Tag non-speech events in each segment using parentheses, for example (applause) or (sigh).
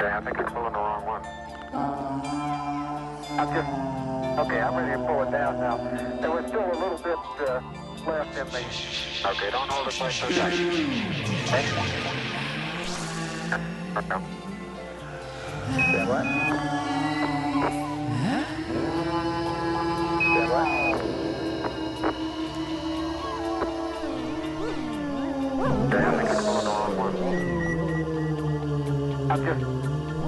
Okay, I think I'm pulling the wrong one. I'm just, okay, I'm ready to pull it down now. There was still a little bit uh, left in me. Okay, don't hold it quite so tight. Okay. Say what? Say? Okay, I think I'm pulling the wrong one. I'm just,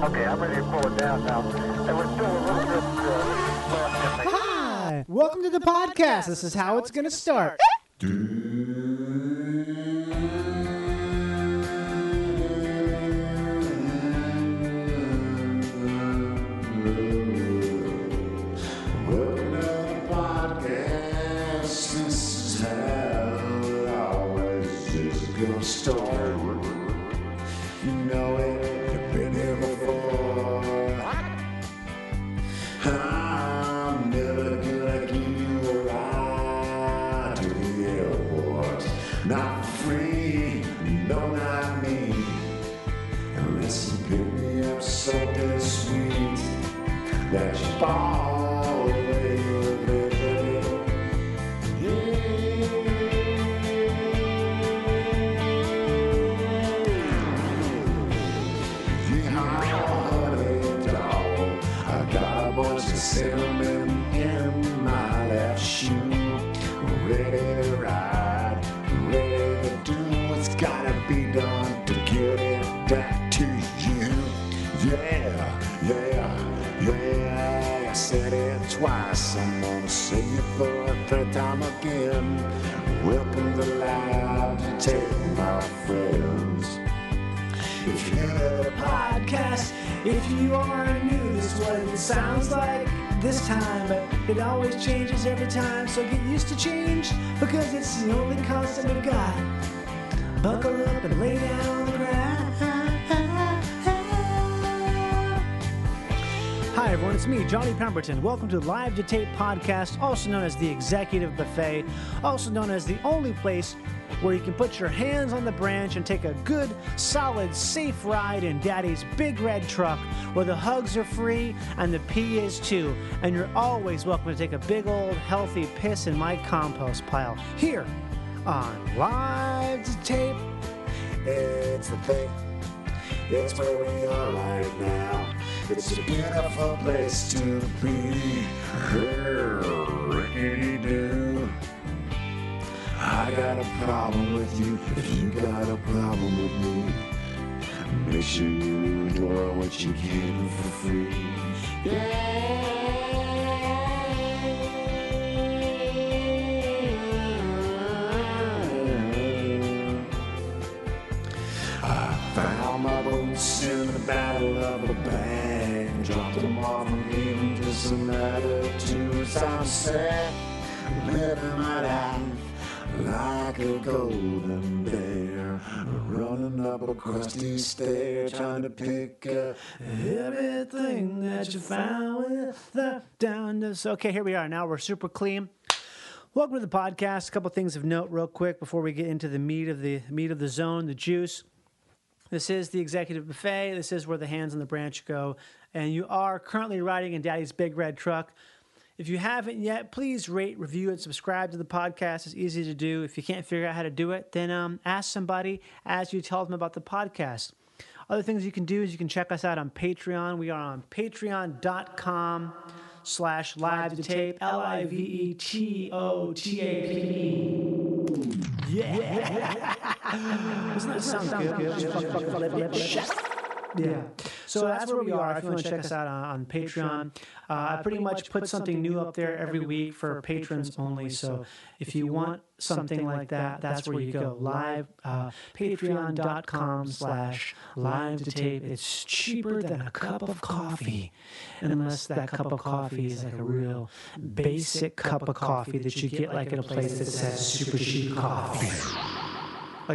okay, I'm ready to pull it down now. There was still a little bit uh, left. Hi, welcome to the podcast. This is how it's going to start. Always changes every time. So get used to change because it's the only constant we've got. Buckle up and lay down on the ground. Hi, everyone. It's me, Johnny Pemberton. Welcome to the Live to Tape podcast, also known as the Executive Buffet, also known as the only place where you can put your hands on the branch and take a good, solid, safe ride in Daddy's big red truck where the hugs are free and the pee is too. And you're always welcome to take a big old healthy piss in my compost pile here on Live to Tape. It's the thing. It's where we are right now. It's a beautiful place to be. Rickety do. I got a problem with you if you got a problem with me. Make sure you enjoy what you can for free. Yeah. I found my boots in the battle of the bang. Dropped them off and gave them to some attitudes. I'm set, living my life like a golden bear. Running up a crusty stair, trying to pick up Everything that you found with the down this. Okay, here we are. Now we're super clean. Welcome to the podcast. A couple things of note, real quick, before we get into the meat of the meat of the zone, the juice. This is the executive buffet. This is where the hands on the branch go, and you are currently riding in Daddy's big red truck. If you haven't yet, please rate, review, and subscribe to the podcast. It's easy to do. If you can't figure out how to do it, then um, ask somebody as you tell them about the podcast. Other things you can do is you can check us out on Patreon. We are on patreon.com slash live to tape, L I V E T O T A P E. Yeah. (laughs) Doesn't that sound good? Yeah. So that's where we are. If you want to check us out on, on Patreon, uh, I pretty much put something new up there every week for patrons only. So if you want something like that, that's where you go. Live, uh, patreon.com slash live to tape. It's cheaper than a cup of coffee. Unless that cup of coffee is like a real basic cup of coffee that you get like at a place that says super cheap coffee.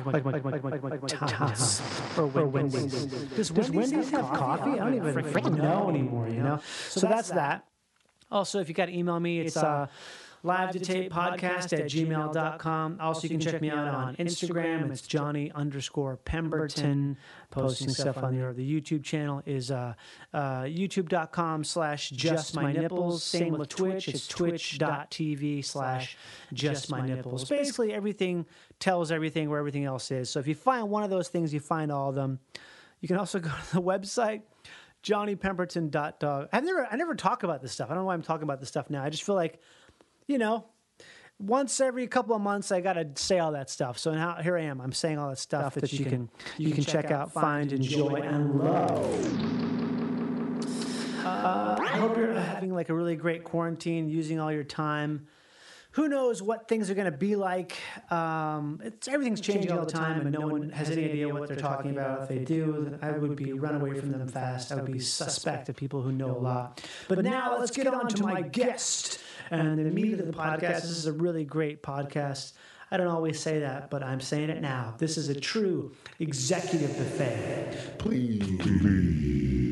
Like, like, like, like, like, like, like Tom's or Wendy's. Does Wendy's have coffee? I don't even freaking know anymore, you know? So that's that. Also, if you got to email me, it's uh, live to tape podcast at gmail.com. Also, you can check me out on Instagram. It's Johnny underscore Pemberton, posting stuff on there. The YouTube channel is uh, uh, youtube.com slash just my nipples. Same with Twitch. It's twitch.tv slash just my nipples. Basically, everything tells everything where everything else is. So if you find one of those things, you find all of them. You can also (laughs) go to the website johnnypemberton.dog. I never I never talk about this stuff. I don't know why I'm talking about this stuff now. I just feel like, you know, once every couple of months I got to say all that stuff. So now here I am. I'm saying all that stuff, that, you can you can check out, find, enjoy, and love. Uh, I hope you're having like a really great quarantine, using all your time. Who knows what things are going to be like? Um, it's everything's changing all the time, and no one has any idea what they're talking about. If they do, I would be run away from them fast. I would be suspect of people who know a lot. But now let's get on to my guest and the meat of the podcast. This is a really great podcast. I don't always say that, but I'm saying it now. This is a true executive buffet. Please. Welcome,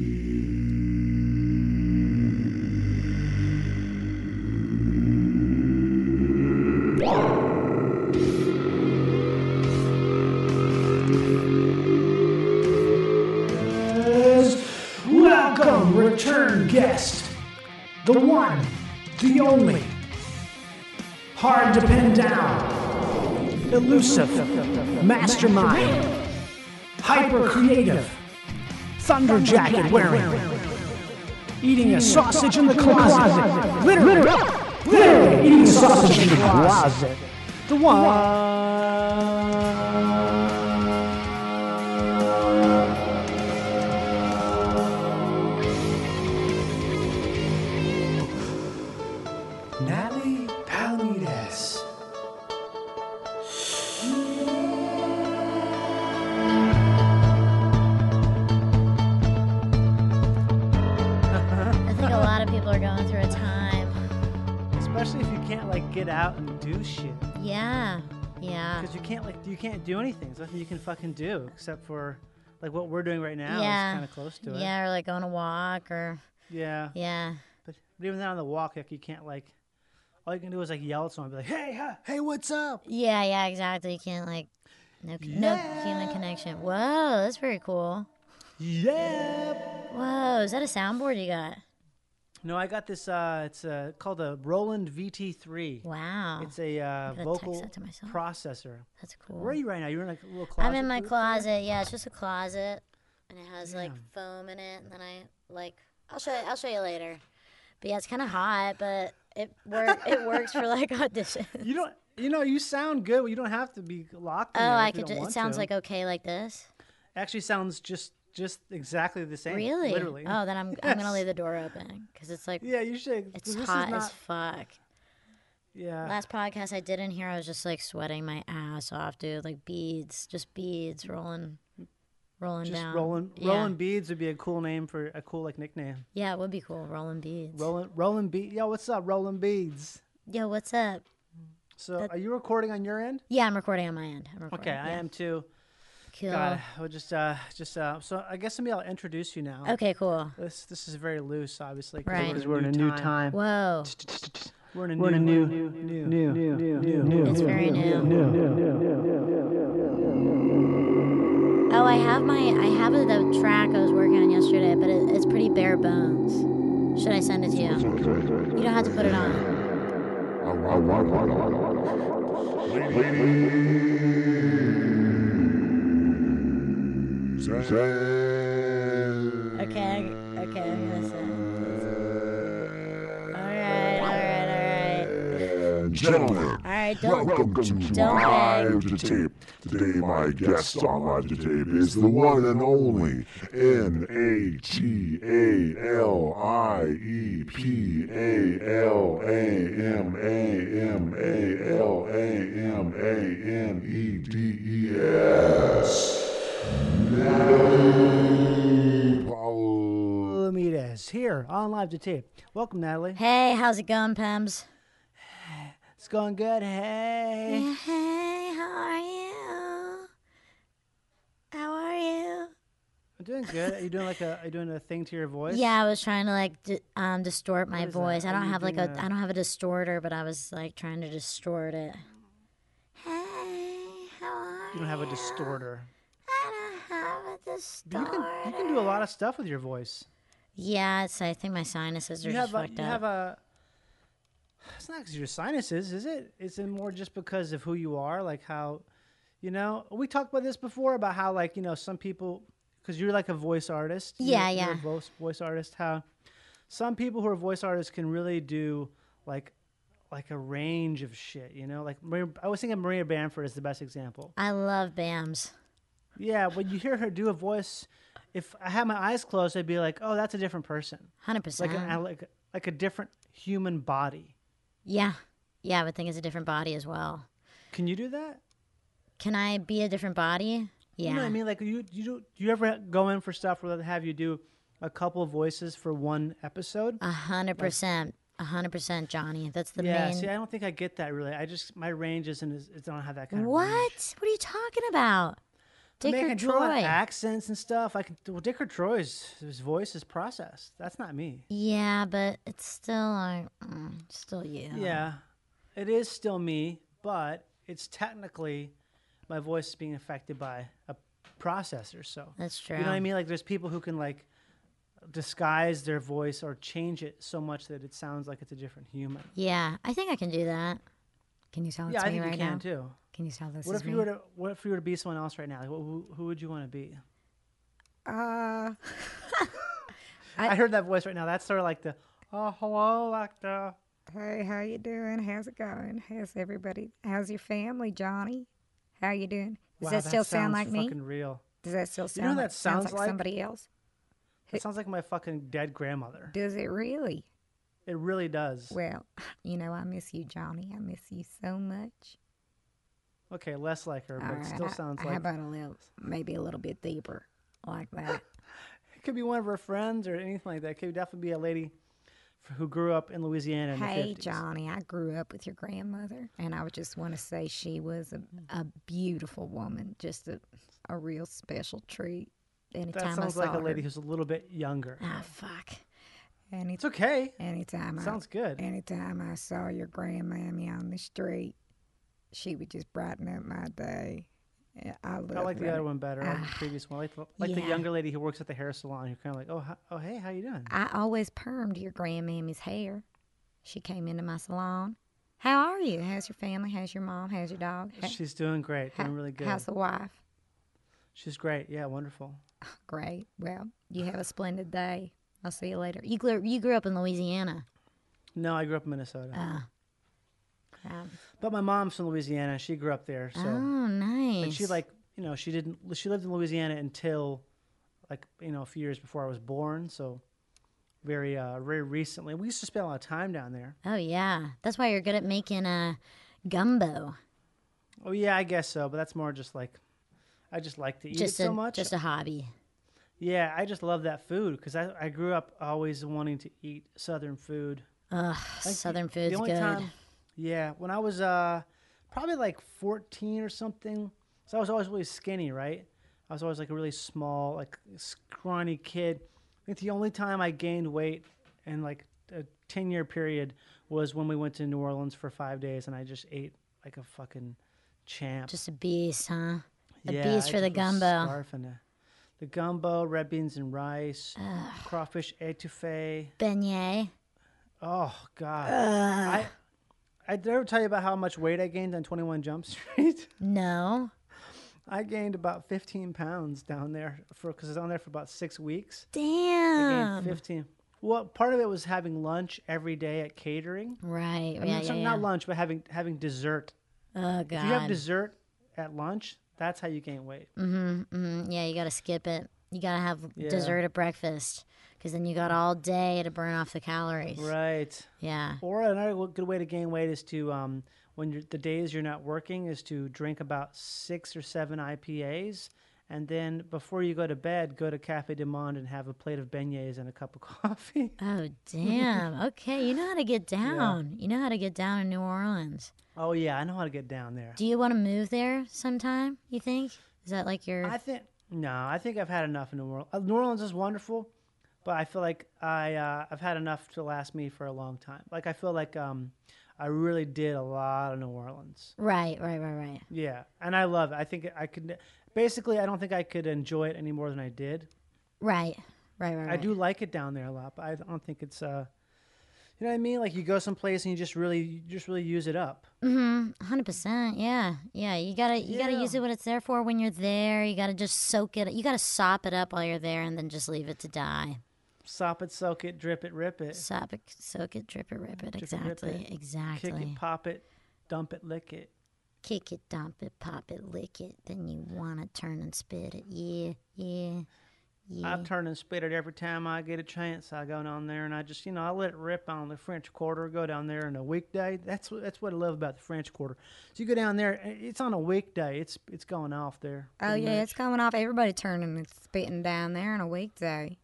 down. Elusive. Mastermind. Hyper creative. Thunder jacket wearing. Eating a sausage in the closet. Literally. Literally eating sausage in the closet. The one. Get out and do shit. Yeah, yeah. Because you can't like you can't do anything. There's nothing you can fucking do except for like what we're doing right now Yeah. is kind of close to it. Yeah, or like on a walk or Yeah. yeah. But, but even then on the walk, like you can't like all you can do is like yell at someone, be like, "Hey, huh, hey, what's up?" Yeah, yeah, exactly. You can't like no no human connection. Whoa, that's very cool. Yep. Whoa, is that a soundboard you got? No, I got this. Uh, it's uh, called a Roland VT3. Wow. It's a uh, vocal that processor. That's cool. Where are you right now? You're in like a little closet. I'm in my closet. Yeah, it's just a closet, and it has like foam in it. And then I like I'll show you, I'll show you later. But yeah, it's kind of hot, but it work (laughs) it works for like (laughs) auditions. You don't. You know, you sound good. You don't have to be locked. In Oh, there I could. don't Ju- it sounds to. like okay like this. actually sounds just just exactly the same. Really? Literally. Oh, then I'm I'm gonna leave the door open because it's like Yeah, you should. it's this hot is not, as fuck. Yeah. Last podcast I did in here, I was just like sweating my ass off, dude. Like beads, just beads rolling, rolling just down. rolling. Yeah. Rolling beads would be a cool name for a cool like nickname. Yeah, it would be cool. Rolling beads. Rolling. Rolling bead. Yo, what's up? Rolling beads. Yo, what's up? So, That- are you recording on your end? Yeah, I'm recording on my end. I'm recording. Okay, I am too. Cool. God, we'll just uh, just uh, so I guess maybe I'll introduce you now. Okay, cool. This this is very loose, obviously, Right. because we're in a new time. Whoa, We're in a new, new, new, new, new, new, new. it's very new. Oh, I have my I have the track I was working on yesterday, but it, it's pretty bare bones. Should I send it to you? You don't have to put it on. Okay, okay, I'm gonna. All right, all right, all right. Gentlemen, All right, don't welcome to don't Live beg. to Tape. Today, my guest on Live to Tape is the one and only N A T A L I E P A L A M A M A L A M A N E D E S. Natalie Powell. Ramirez here on live to tape. Welcome, Natalie. Hey, how's it going, Pems? It's going good. Hey. Hey, how are you? How are you? I'm doing good. Are you doing like a? Are you doing a thing to your voice? Yeah, I was trying to like d- um, distort my What is that? voice. I don't have like doing a a- I don't have a distorter, but I was like trying to distort it. Hey, how are you? You don't have a distorter. I don't have a But distorter. you can you can do a lot of stuff with your voice. Yeah, it's. I think my sinuses are You just have a, fucked you up. have a. It's not because your sinuses, is it? it? Is more just because of who you are, like how, you know? We talked about this before about how like you know some people, because you're like a voice artist. you're- Yeah, you're a yeah. voice voice artist. How some people who are voice artists can really do like like a range of shit. You know, like Maria, I was thinking Maria Bamford is the best example. I love BAMs. Yeah, when you hear her do a voice, if I had my eyes closed, I'd be like, oh, that's a different person. Hundred Like percent. a, like like a different human body. Yeah, yeah. I would think it's a different body as well. Can you do that? Can I be a different body? Yeah. You know what I mean? Like you you do do you ever go in for stuff where they have you do a couple of voices for one episode? A hundred percent. A hundred percent, Johnny. That's the yeah, main. see, I don't think I get that really. I just my range isn't as I don't have that kind of what? What are you talking about? I mean, Dick or can a lot of Troy? accents and stuff. I can. Well, Dick or Troy's his voice is processed. That's not me. Yeah, but it's still like mm, still you. Yeah, it is still me, but it's technically my voice is being affected by a processor. So That's true. you know what I mean? Like there's people who can like disguise their voice or change it so much that it sounds like it's a different human. Yeah, I think I can do that. Can you tell it's yeah, I think right you can now? too. Can you tell this What is if me? you were to What if you were to be someone else right now? Like, who, who would you want to be? Uh, (laughs) I, heard that voice right now. That's sort of like the oh hello, like the hey, how you doing? How's it going? How's everybody? How's your family, Johnny? How you doing? Does wow, that still sound like me? fucking real. Does that still sound? You sound know like, that sounds like? somebody else? It sounds like my fucking dead grandmother. Does it really? It really does. Well, (laughs) you know, I miss you, Johnny. I miss you so much. Okay, less like her, but All it right, still sounds How like about a little, maybe a little bit deeper, like that? (laughs) it could be one of her friends or anything like that. It could definitely be a lady who grew up in Louisiana in hey, the 50s. Johnny, I grew up with your grandmother, and I would just want to say she was a, a beautiful woman, just a, a real special treat. Anytime That sounds I like a lady her. who's a little bit younger. Ah, fuck. Any, It's okay. anytime I Sounds good. Anytime I saw your grandmammy on the street, she would just brighten up my day. I, I like the other one better. I like the Ah, previous one. I like the, like the younger lady who works at the hair salon. You're kind of like, oh, hi- oh, hey, how you doing? I always permed your grandmammy's hair. She came into my salon. How are you? How's your family? How's your mom? How's your dog? She's doing great, ha- doing really good. How's the wife? She's great. Yeah, wonderful. Great. Well, you have a splendid day. I'll see you later. You grew you grew up in Louisiana. No, I grew up in Minnesota, Ah. But my mom's from Louisiana. She grew up there, so Oh, nice. and she like you know she didn't she lived in Louisiana until like you know a few years before I was born. So very uh very recently, we used to spend a lot of time down there. Oh yeah, that's why you're good at making uh, gumbo. Oh yeah, I guess so, but that's more just like I just like to eat Just it a so much. just a hobby. Yeah, I just love that food because I, I grew up always wanting to eat Southern food. Ugh, the- Southern the food's only good. time- Yeah, when I was uh probably like 14 or something, so I was always really skinny, right? I was always like a really small, like scrawny kid. I think the only time I gained weight in like a 10 year period was when we went to New Orleans for five days and I just ate like a fucking champ. Just a beast, huh? A Yeah, beast for the gumbo. The gumbo, red beans and rice, crawfish etouffee. Beignet. Oh God! I I did I ever tell you about how much weight I gained on Twenty One Jump Street? (laughs) No. I gained about fifteen pounds down there for because I was down there for about six weeks. I Damn. gained fifteen. Well, part of it was having lunch every day at catering. Right. I mean, yeah, yeah, not yeah. lunch, but having having dessert. Oh god. If you have dessert at lunch, that's how you gain weight. Mm-hmm. yeah, you gotta skip it. You gotta have Yeah. dessert at breakfast, because then you got all day to burn off the calories. Right. Yeah. Or another good way to gain weight is to um, when you're, the days you're not working is to drink about six or seven IPAs, and then before you go to bed, go to Cafe du Monde and have a plate of beignets and a cup of (laughs) coffee. Oh damn. okay, you know how to get (laughs) down. You know how to get down in New Orleans. oh yeah, I know how to get down there. Do you want to move there sometime? You think? Is that like your? I think No, I think I've had enough in New Orleans. Uh, New Orleans is wonderful, but I feel like I uh, I've had enough to last me for a long time. Like I feel like um, I really did a lot of New Orleans. Right, right, right, right. Yeah, and I love it. I think I could. Basically, I don't think I could enjoy it any more than I did. Right, right, right. I right. do like it down there a lot, but I don't think it's uh, you know what I mean? Like you go someplace and you just really, you just really use it up. Mm-hmm. Hundred percent. Yeah, yeah. You gotta, you gotta use it what it's there for when you're there. You gotta just soak it. You gotta sop it up while you're there, and then just leave it to die. Sop it, soak it, drip it, rip it, Sop it, soak it, drip it, rip it. Drip it, Exactly, rip it. exactly. kick it, pop it, dump it, lick it. Kick it, dump it, pop it, lick it. Then you wanna turn and spit it. Yeah, yeah, yeah. I turn and spit it every time I get a chance. I go down there and I just, you know, I let it rip on the French Quarter. Go down there on a weekday. That's what that's what I love about the French Quarter. So you go down there. It's on a weekday. It's it's going off there. Oh yeah, much. it's coming off. Everybody turning and spitting down there on a weekday.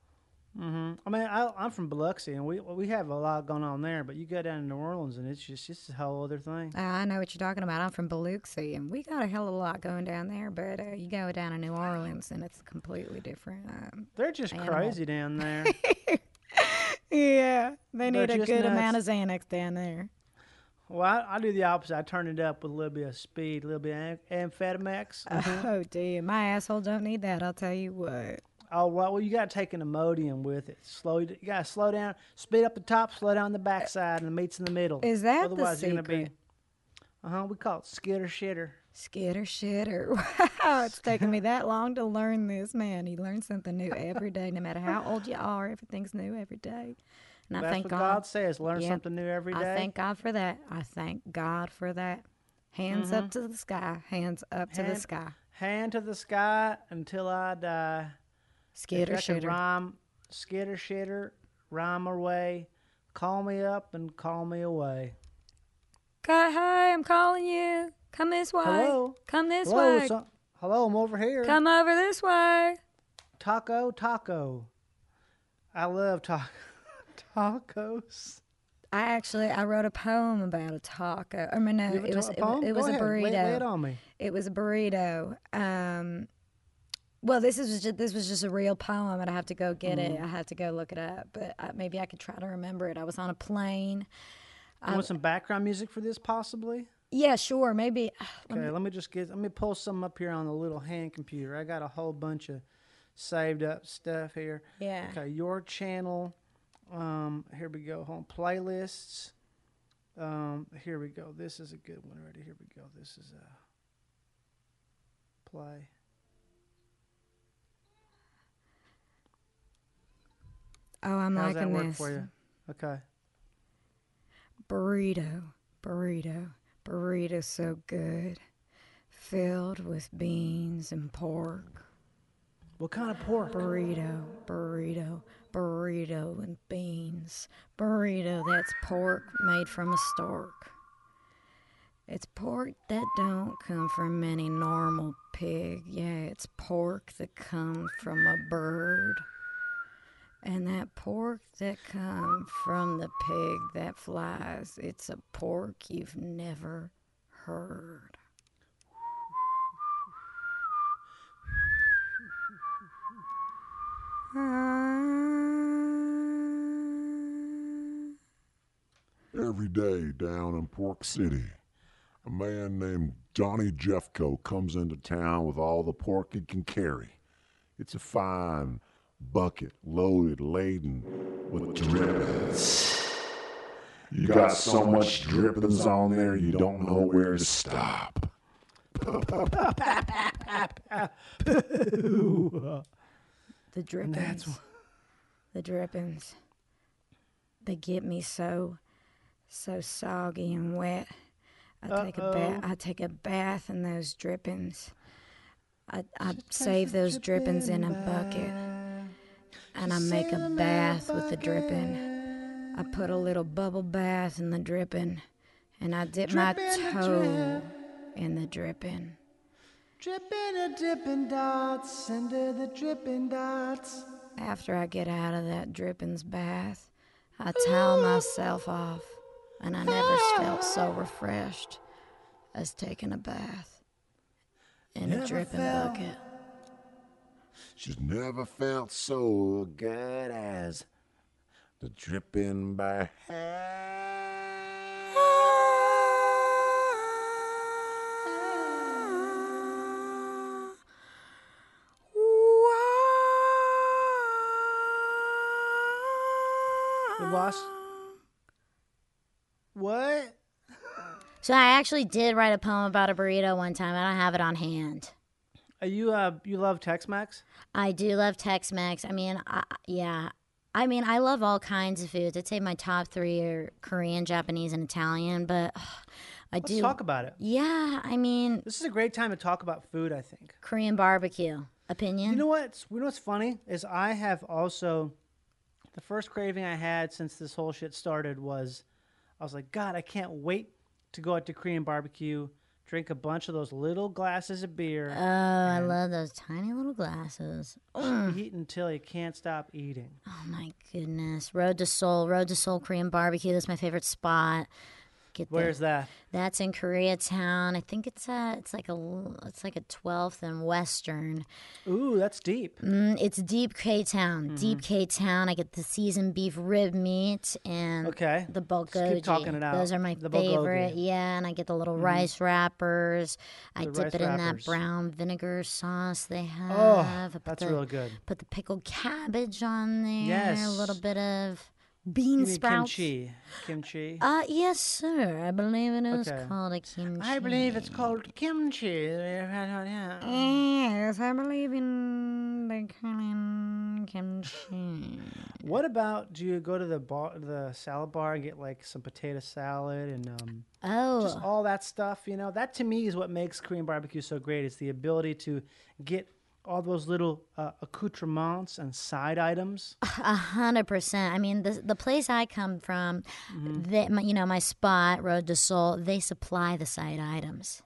Hmm I mean, I, I'm from Biloxi, and we we have a lot going on there. But you go down to New Orleans, and it's just it's a whole other thing. Uh, I know what you're talking about. I'm from Biloxi, and we got a hell of a lot going down there. But uh, you go down to New Orleans, and it's completely different. Um, They're just Animal. crazy down there. (laughs) yeah, they They're need a just good amount of. Xanax down there. well, I, I do the opposite. I turn it up with a little bit of speed, a little bit of am- amphetamines. (laughs) Oh dear, my asshole don't need that. I'll tell you what. Oh well, well you got to take an Imodium with it. Slow, you got to slow down, speed up the top, slow down the backside, and the meat's in the middle. Is that Otherwise, the you're secret? gonna be. Uh huh. We call it skitter shitter. Skitter shitter. (laughs) Wow, it's taken me that long to learn this, man. You learn something new every day, no matter how old you are. Everything's new every day. And I That's thank what God. God says. Learn Yep. something new every day. I thank God for that. I thank God for that. Hands up to the sky. Hands up to the Mm-hmm. Sky. Hand to the sky until I die. Skitter if shitter. rhyme, skitter shitter, rhyme away. Call me up and call me away. Hi, hi, I'm calling you. Come this way. Hello? Come this Hello, way. so- hello, I'm over here. Come over this way. Taco, taco. I love ta- (laughs) tacos. I actually I wrote a poem about a taco. I mean, no, You have a it ta- was a it, wa- poem? it was a ahead, lay- burrito. Lay, it on me. It was a burrito. Um, well, this is just this was just a real poem, and I have to go get Mm-hmm. it. I have to go look it up, but uh, maybe I could try to remember it. I was on a plane. You want some background music for this, possibly? Yeah, sure, maybe. (sighs) Okay, let me just get. Let me pull some up here on the little hand computer. I got a whole bunch of saved up stuff here. Yeah. Okay, your channel. Um, here we go. Home playlists. Um, here we go. This is a good one already. Here we go. This is a play. Oh, I'm How's that liking work this. for you? Okay. Burrito, burrito, burrito so good, filled with beans and pork. What kind of pork? Burrito, burrito, burrito and beans. Burrito, that's pork made from a stork. It's pork that don't come from any normal pig. Yeah, it's pork that comes from a bird. And that pork that come from the pig that flies, it's a pork you've never heard. Every day down in Pork City, a man named Johnny Jeffco comes into town with all the pork he can carry. It's a fine bucket loaded, laden with drippings. You got so much drippings on there, you don't know where to stop. (laughs) The drippings. The drippings. They get me so, so soggy and wet. I take a bath. I take a bath in those drippings. I, I save those drippings in a bucket, and I make a bath with the dripping. I put a little bubble bath in the dripping, and I dip my toe in the dripping. Dripping a dipping dots into the dripping dots. After I get out of that drippings bath, I towel myself off, and I never felt so (laughs) refreshed as taking a bath in a dripping bucket. Just never felt so good as the dripping by We lost. What? So I actually did write a poem about a burrito one time. I don't have it on hand. Are you uh you love Tex-Mex? I do love Tex-Mex. I mean, I, yeah. I mean, I love all kinds of foods. I'd say my top three are Korean, Japanese, and Italian. But ugh, I Let's do. talk about it. yeah, I mean, This is a great time to talk about food. I think. Korean barbecue. Opinion? You know what's you know what's funny is I have also the first craving I had since this whole shit started was I was like, God, I can't wait to go out to Korean barbecue, drink a bunch of those little glasses of beer, oh, I love those tiny little glasses. Mm. eat until you can't stop eating. Oh my goodness. Road to Seoul. Road to Seoul Korean barbecue. That's my favorite spot. Get. Where's that? That's in Koreatown. I think it's a it's like a it's like a 12th and Western. Ooh, that's deep. Mm, it's deep K Town. Mm-hmm. Deep K Town. I get the seasoned beef rib meat and Okay. the bulgogi. talking it out. Those are my The favorite. bulgogi. Mm-hmm. Yeah, and I get the little rice wrappers. I The dip it in wrappers. that brown vinegar sauce they have. Oh, that's the, real good. Put the pickled cabbage on there. Yes. A little bit of bean sprouts. kimchi. Kimchi. Uh, yes, sir. I believe it is Okay. called a kimchi. I believe it's called kimchi. Yes, I believe in the Korean kimchi. What about do you go to the bar, the salad bar and get like some potato salad and um, Oh, just all that stuff? You know, that to me is what makes Korean barbecue so great. It's the ability to get all those little uh, accoutrements and side items. a hundred percent. I mean, the the place I come from, Mm-hmm. my, you know, my spot, Road to Seoul, they supply the side items.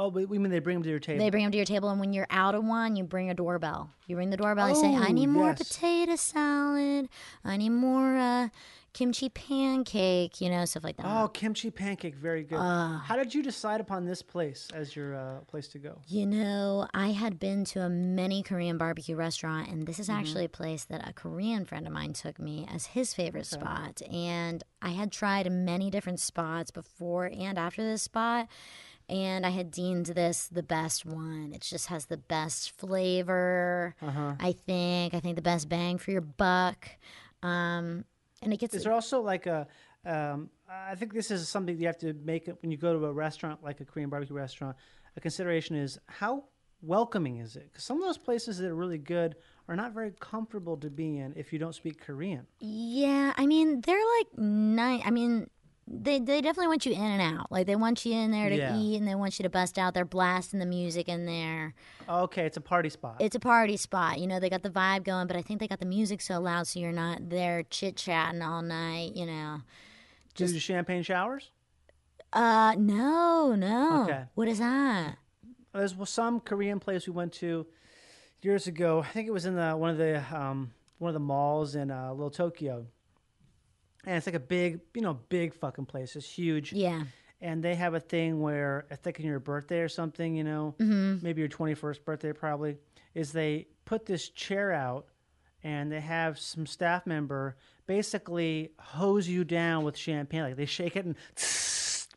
Oh, but we mean they bring them to your table. They bring them to your table, and when you're out of one, you bring a doorbell. You ring the doorbell. you say, "I Oh, need more yes. potato salad. I need more uh, kimchi pancake." You know, stuff like that. oh, kimchi pancake, very good. Uh. How did you decide upon this place as your uh, place to go? You know, I had been to a mini Korean barbecue restaurant, and this Mm-hmm. is actually a place that a Korean friend of mine took me as his favorite spot. And I had tried many different spots before and after this spot, and I had deemed this the best one. It just has the best flavor, Uh-huh. I think. I think the best bang for your buck. Um, and it gets Is there also like a? Um, I think this is something you have to make when you go to a restaurant like a Korean barbecue restaurant. A consideration is how welcoming is it? Because some of those places that are really good are not very comfortable to be in if you don't speak Korean. Yeah, I mean they're like nine. I mean, they they definitely want you in and out. Like they want you in there to Yeah. eat, and they want you to bust out. They're blasting the music in there. Okay, it's a party spot. It's a party spot. You know, they got the vibe going, but I think they got the music so loud, so you're not there chit chatting all night. You know. Do you do champagne showers? Uh, no, no. Okay. What is that? There's some Korean place we went to years ago. I think it was in the one of the um, one of the malls in uh, Little Tokyo, and it's like a big, you know, big fucking place. It's huge. Yeah. and they have a thing where I think on your birthday or something, you know, Mm-hmm. maybe your 21st birthday probably, is they put this chair out and they have some staff member basically hose you down with champagne. Like they shake it and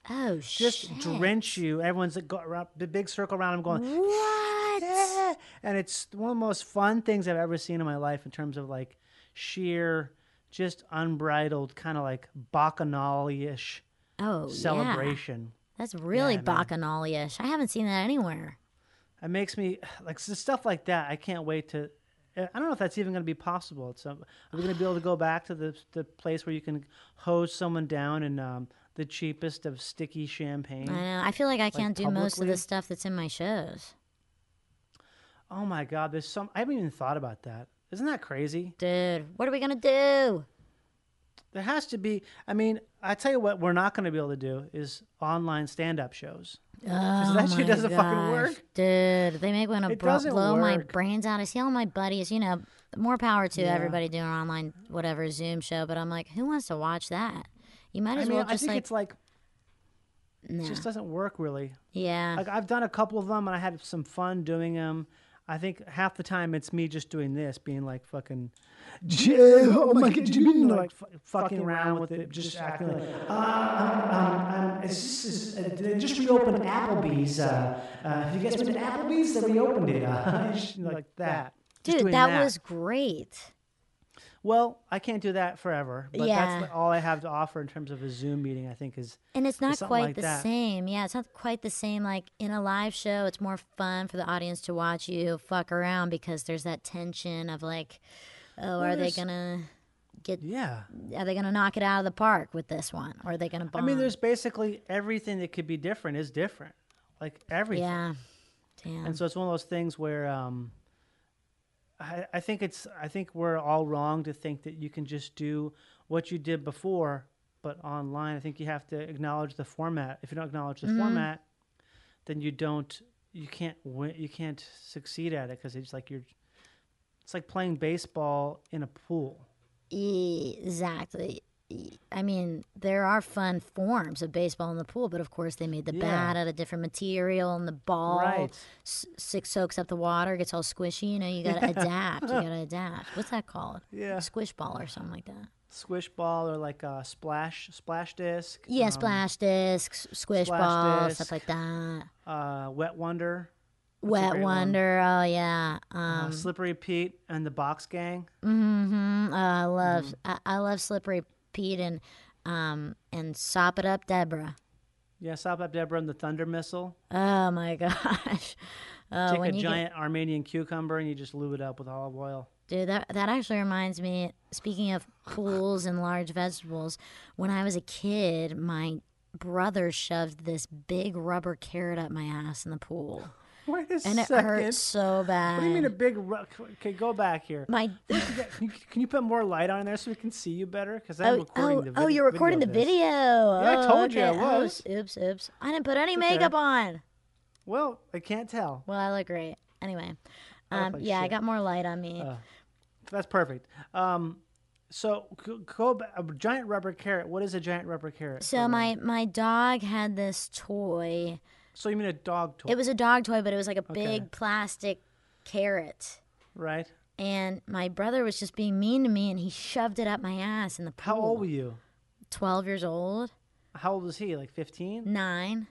Oh just shit. drench you. Everyone's like around the big circle around them going, What? "Yeah." and it's one of the most fun things I've ever seen in my life in terms of like sheer, just unbridled kind of like bacchanal-ish Oh, yeah. celebration. That's really Yeah, bacchanal-ish. I haven't seen that anywhere. It makes me like stuff like that. I can't wait to. I don't know if that's even going to be possible. It's, um, are we going to be able to go back to the the place where you can hose someone down in um, the cheapest of sticky champagne? I know. I feel like I can't do most of the stuff that's in my shows. Oh my God! There's some. I haven't even thought about that. Isn't that crazy? Dude, what are we gonna do? There has to be. I mean, I tell you what, we're not going to be able to do is online stand-up shows. Oh that shit doesn't fucking work. dude. They make me want to doesn't blow my brains out. I see all my buddies. You know, more power to Yeah. everybody doing an online whatever Zoom show. But I'm like, who wants to watch that? You might I as mean, well I just think like, it's like nah. it just doesn't work really. yeah. Like I've done a couple of them and I had some fun doing them. I think half the time it's me just doing this, being like fucking, "J- oh (laughs) my god, you know, like fucking around with it, just acting like, uh, um, um, um, it's just, it's, uh, they just reopened Applebee's. Uh, uh, have you guys been to Applebee's? They reopened it. Uh, just (laughs) like that. Just Dude, doing that, was great. Well, I can't do that forever, but Yeah. that's all I have to offer in terms of a Zoom meeting. I think is And it's not quite like the that. same. Yeah, it's not quite the same. Like in a live show, it's more fun for the audience to watch you fuck around because there's that tension of like, oh, are they gonna get? yeah. Are they gonna knock it out of the park with this one, or are they gonna? I mean, there's basically everything that could be different is different, like everything. yeah, damn. And so it's one of those things where um, I, I think it's I think we're all wrong to think that you can just do what you did before, but online. I think you have to acknowledge the format. If you don't acknowledge the Mm-hmm. format, then you don't you can't win, you can't succeed at it because it's like you're it's like playing baseball in a pool. Exactly. I mean, there are fun forms of baseball in the pool, but of course they made the Yeah. bat out of different material, and the ball Right. s- six soaks up the water, gets all squishy. You know, you got to adapt. You got to (laughs) adapt. What's that called? Yeah. squish ball or something like that. Squish ball or like a splash splash disc. Yeah, um, splash discs, squish splash ball, disc. stuff like that. Uh, wet wonder. a Wet great one. Wonder, oh yeah. uh, Um, Slippery Pete and the Box Gang. Mm-hmm. I love, Mm-hmm. I, I love Slippery Pete and, um, and Sop It Up Deborah. Yeah, Sop Up Deborah and the Thunder Missile. Oh my (laughs) gosh. Oh, Take a you get- giant Armenian cucumber and you just lube it up with olive oil. Dude, that that actually reminds me. Speaking of pools and large vegetables, when I was a kid, my brother shoved this big rubber carrot up my ass in the pool, (laughs) Wait a and it second. hurt so bad. What do you mean a big? Ru- okay, go back here. my Can you, put more light on there so we can see you better? Because I'm oh recording oh the oh you're recording the video. Yeah, I told you I Oh, was. oops, oops. I didn't put any okay. makeup on. Well, I can't tell. Well, I look great. Anyway, I um, like yeah, I got more light on me. Uh, That's perfect. Um, so go, go back. A giant rubber carrot. What is a giant rubber carrot? so my my dog had this toy. So you mean a dog toy, It was a dog toy, but it was like a Okay. big plastic carrot. right? and my brother was just being mean to me and he shoved it up my ass in the pool. How old were you? 12 years old? How old was he? Like 15? 9.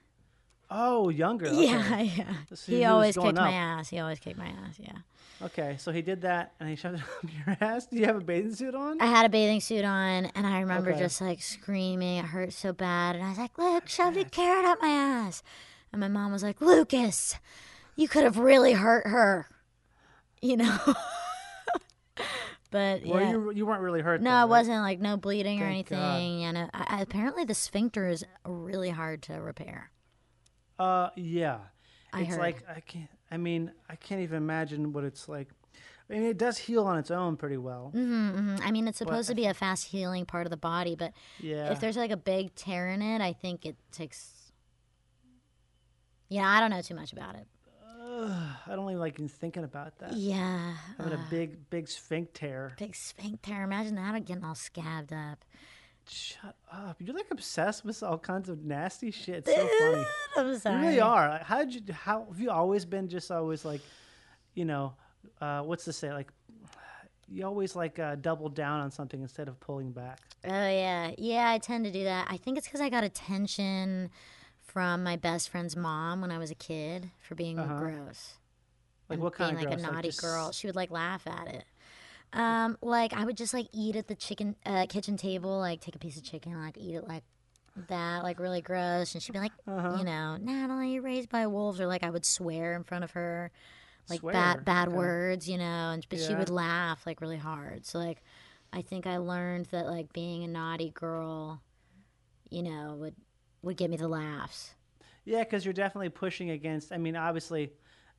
Oh, younger. (laughs) Okay. Yeah, yeah. So he always kicked my ass. He always kicked my ass, yeah. Okay, so he did that and he shoved (laughs) it up your ass. Do you have a bathing suit on? I had a bathing suit on and I remember Okay. just like screaming. It hurt so bad. And I was like, "Look, shoved a carrot up my ass. And my mom was like, Lucas, you could have really hurt her. (laughs) You know? (laughs) but Well, yeah. you you weren't really hurt. No, though, it right? wasn't like no bleeding or Thank God. anything. You know, I, I, apparently the sphincter is really hard to repair. Uh, yeah. I it's heard. like I can't. I mean, I can't even imagine what it's like. I mean, it does heal on its own pretty well. hmm I mean, it's supposed to be a fast healing part of the body, but Yeah. if there's like a big tear in it, I think it takes. Yeah, I don't know too much about it. I don't even like thinking about that. Yeah, Having uh, a big, big sphincter. big sphincter. Imagine that getting all scabbed up. Shut up! You're like obsessed with all kinds of nasty shit. It's so (laughs) funny. I'm sorry. You really are. How did you? How have you always been? Just always like, you know, uh, what's to say? Like, you always like uh, double down on something instead of pulling back. Oh yeah, yeah. I tend to do that. I think it's because I got attention from my best friend's mom when I was a kid for being gross. Like and what kind being of like gross? a naughty just- girl. She would like laugh at it. Um, like I would just like eat at the chicken uh, kitchen table, like take a piece of chicken, like eat it like that, like really gross. And she'd be like, Uh-huh. you know, Natalie, you're raised by wolves, or like I would swear in front of her, like Swear? bad bad Okay. words, you know. And but she would laugh like really hard. So like, I think I learned that like being a naughty girl, you know, would would get me the laughs. Yeah, because you're definitely pushing against. I mean, obviously,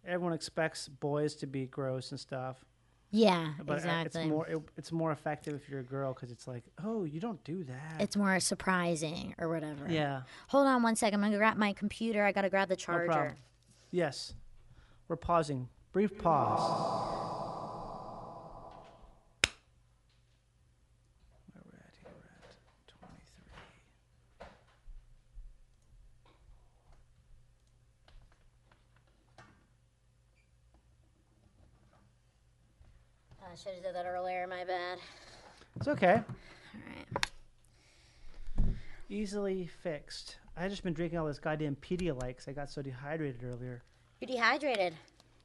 everyone expects boys to be gross and stuff, Yeah, but uh, exactly. it's more it, it's more effective if you're a girl because it's like, oh, you don't do that. it's more surprising or whatever. yeah, Hold on one second. I'm gonna grab my computer. I gotta grab the charger. problem. Yes, we're pausing. Brief pause. Where we're at here, we're at 23. I should have did that earlier. My bad. It's okay. All right. Easily fixed. I just been drinking all this goddamn Pedialyte because I got so dehydrated earlier. You're dehydrated.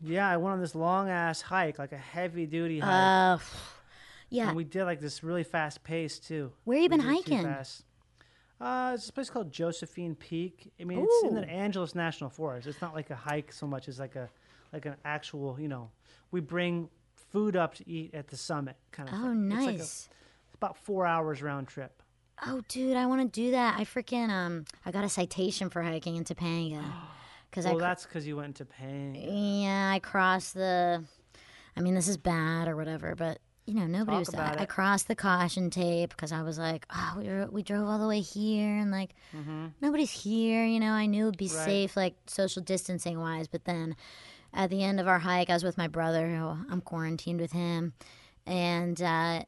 Yeah, I went on this long ass hike, like a heavy duty hike, Uh, yeah. and we did like this really fast pace too. Where you We been hiking? fast. Uh, it's a place called Josephine Peak. I mean, it's in the Ooh. Angeles National Forest. It's not like a hike so much as like a like an actual. You know, we bring food up to eat at the summit, kind of. oh, thing. It's, like a- nice. it's about four hours round trip. Oh, dude, I want to do that. I freaking um, I got a citation for hiking in Topanga, (gasps) because Well, I cr- that's because you went to Pain. yeah I crossed the. I mean, this is bad or whatever, but you know nobody Talk was that. I crossed the caution tape because I was like, oh, we were, we drove all the way here and like nobody's here. You know, I knew it'd be Mm-hmm. Right. safe, like social distancing wise. But then at the end of our hike, I was with my brother, who I'm quarantined with him, and uh,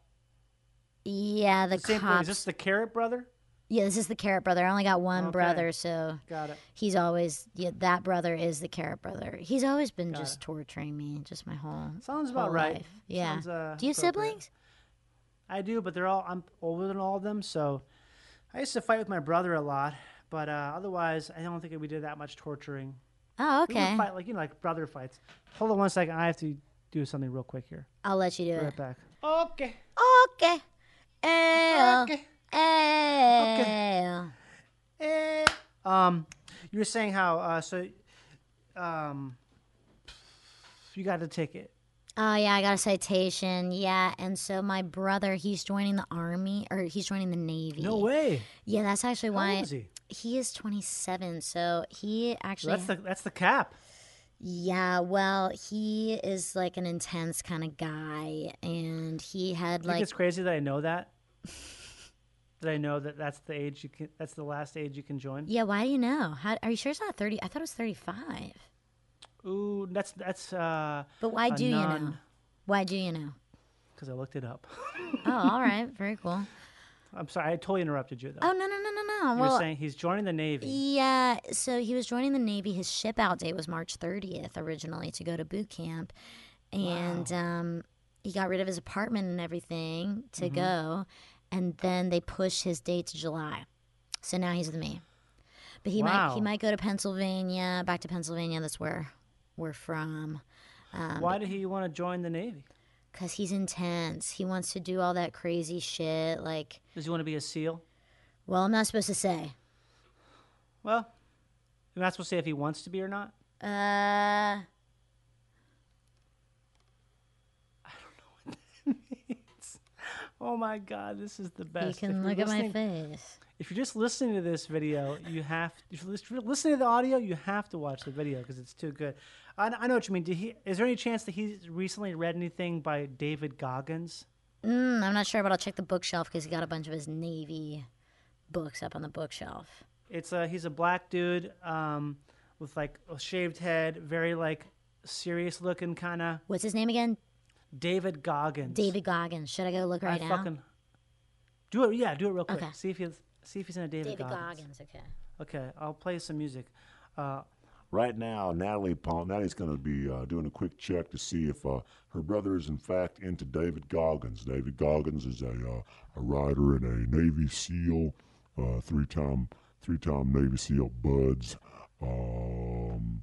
yeah, the Same thing. Is this the Carrot Brother? Yeah, this is the carrot brother. I only got one Okay. brother, so Got it. he's always yeah. That brother is the carrot brother. He's always been Got just torturing me, just my whole. Sounds about right. life. Yeah. Sounds, uh, Do you have siblings? I do, but they're all I'm older than all of them, so I used to fight with my brother a lot. But uh, otherwise, I don't think we did that much torturing. Oh, We would okay. fight like you know, like brother fights. Hold on one second. I have to do something real quick here. I'll let you do Be it. right back. Okay. Okay. Ew. Okay. Ew. Eh. Um, you were saying how uh, so um, you got a ticket. Oh yeah, I got a citation. Yeah, and so my brother, he's joining the army or he's joining the navy. No way. Yeah, that's actually How why old is he? He is 27. So he actually That's the that's the cap. Yeah, well, he is like an intense kind of guy, and he had like it's crazy that I know that. (laughs) that I know that that's the age you can. That's the last age you can join. yeah. Why do you know? How, are you sure it's not thirty? I thought it was thirty-five. Ooh, that's that's uh But why do you know? Why do you know? because I looked it up. (laughs) Oh, all right, very cool. I'm sorry, I totally interrupted you though. Oh no no no no no. you were saying he's joining the Navy. yeah. So he was joining the Navy. His ship out date was March thirtieth originally to go to boot camp, and um, he got rid of his apartment and everything to Mm-hmm. go, and then they pushed his date to July. So now he's with me. But he might he might go to Pennsylvania, back to Pennsylvania. That's where we're from. Um, Why did he want to join the Navy? Cause he's intense. He wants to do all that crazy shit. Like, Does he want to be a SEAL? well, I'm not supposed to say. Well, you're not supposed to say if he wants to be or not. Uh, I don't know what that (laughs) means. Oh my God, this is the best. If can look at my face. If you're just listening to this video, you have. If you're listening to the audio, you have to watch the video because it's too good. I, I know what you mean. Did he? Is there any chance that he's recently read anything by David Goggins? Mm, I'm not sure, but I'll check the bookshelf because he got a bunch of his Navy books up on the bookshelf. It's a he's a black dude um, with like a shaved head, very like serious looking kind of What's his name again? David Goggins. David Goggins. Should I go look right I now? fucking do it. Yeah, do it real quick. Okay. See if he's see if he's in a David, David Goggins. Goggins. Okay. Okay, I'll play some music. Uh, Right now, Natalie Paul, Natalie's going to be uh, doing a quick check to see if uh, her brother is in fact into David Goggins. David Goggins is a uh, a writer and a Navy SEAL, uh, three time three time Navy SEAL BUD/S. Um,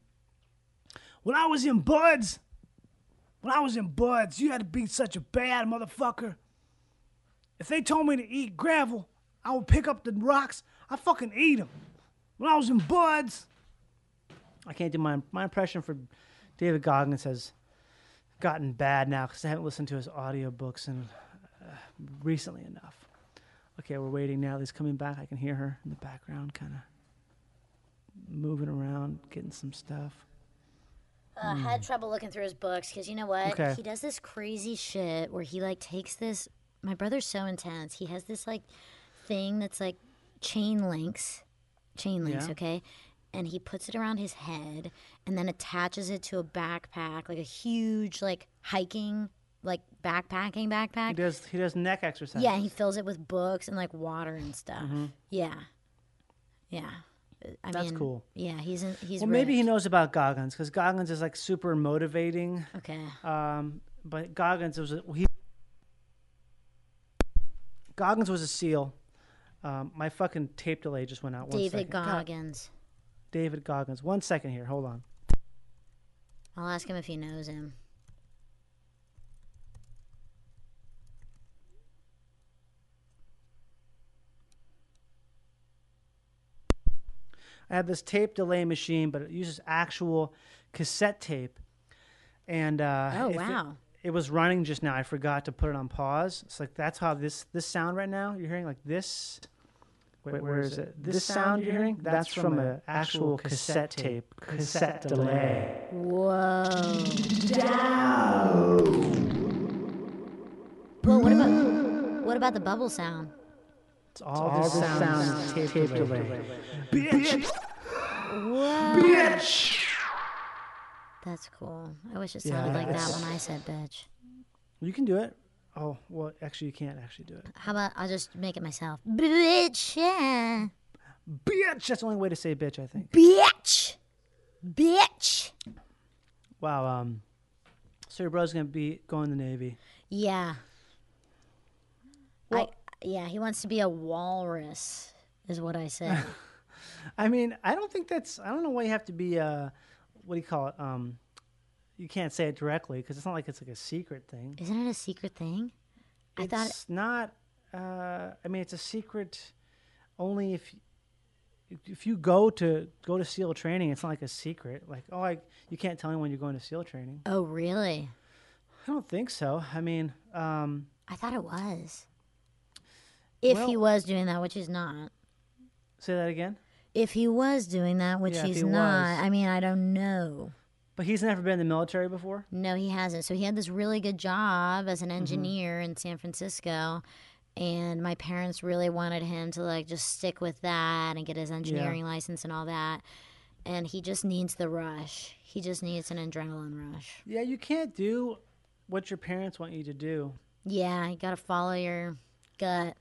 when I was in BUD/S, when I was in BUD/S, you had to be such a bad motherfucker. If they told me to eat gravel, I would pick up the rocks. I fucking eat them. When I was in BUD/S, I can't do my my impression for David Goggins has gotten bad now because I haven't listened to his audiobooks in uh, recently enough. Okay, we're waiting now. He's coming back. I can hear her in the background, kind of moving around, getting some stuff. Uh, had trouble looking through his books because you know what? Okay. He does this crazy shit where he like takes this. My brother's so intense. He has this like thing that's like chain links, chain links. Yeah. Okay, and he puts it around his head and then attaches it to a backpack, like a huge like hiking, like backpacking backpack. He does he does neck exercise. Yeah, he fills it with books and like water and stuff. Mm-hmm. Yeah, yeah. I That's mean, cool. Yeah, he's in, he's. Well, maybe he knows about Goggins because Goggins is like super motivating. Okay. Um, but Goggins was a, he. Goggins was a seal. Um, my fucking tape delay just went out. One David second. God, Goggins. David Goggins. One second here. Hold on. I'll ask him if he knows him. I have this tape delay machine, but it uses actual cassette tape. And uh, Oh, if it- wow. It, was running just now. I forgot to put it on pause. It's like that's how this this sound right now. You're hearing like this. Wait, where is it? This, sound you're hearing? That's from an actual cassette tape, cassette delay. Whoa. Well, what about what about the bubble sound? It's all, this sound, tape, delay. Bitch! Whoa. Bitch! That's cool. I wish it sounded like that it's- when I said bitch. You can do it. Oh, well, actually, you can't actually do it. How about I'll just make it myself? Bitch. Yeah. Bitch. That's the only way to say bitch, I think. Bitch. Bitch. Wow. Um. So your brother's gonna be going to the Navy. Yeah. Well- I yeah, he wants to be a walrus, is what I said. (laughs) I mean, I don't think that's. I don't know why you have to be. Uh, what do you call it? Um, you can't say it directly because it's not like it's like a secret thing. Isn't it a secret thing? I thought it's not. Uh, I mean, it's a secret only if if you go to go to SEAL training. It's not like a secret. Like, oh, I you can't tell anyone you're going to SEAL training. Oh, really? I don't think so. I mean, um, I thought it was. If he was doing that, which he's not. say that again. If he was doing that, which Yeah, he's he not, was. I mean, I don't know. But he's never been in the military before. No, he hasn't. So he had this really good job as an Mm-hmm. engineer in San Francisco. And my parents really wanted him to like just stick with that and get his engineering license and all that. And he just needs the rush. He just needs an adrenaline rush. Yeah, you can't do what your parents want you to do. Yeah, you got to follow your gut.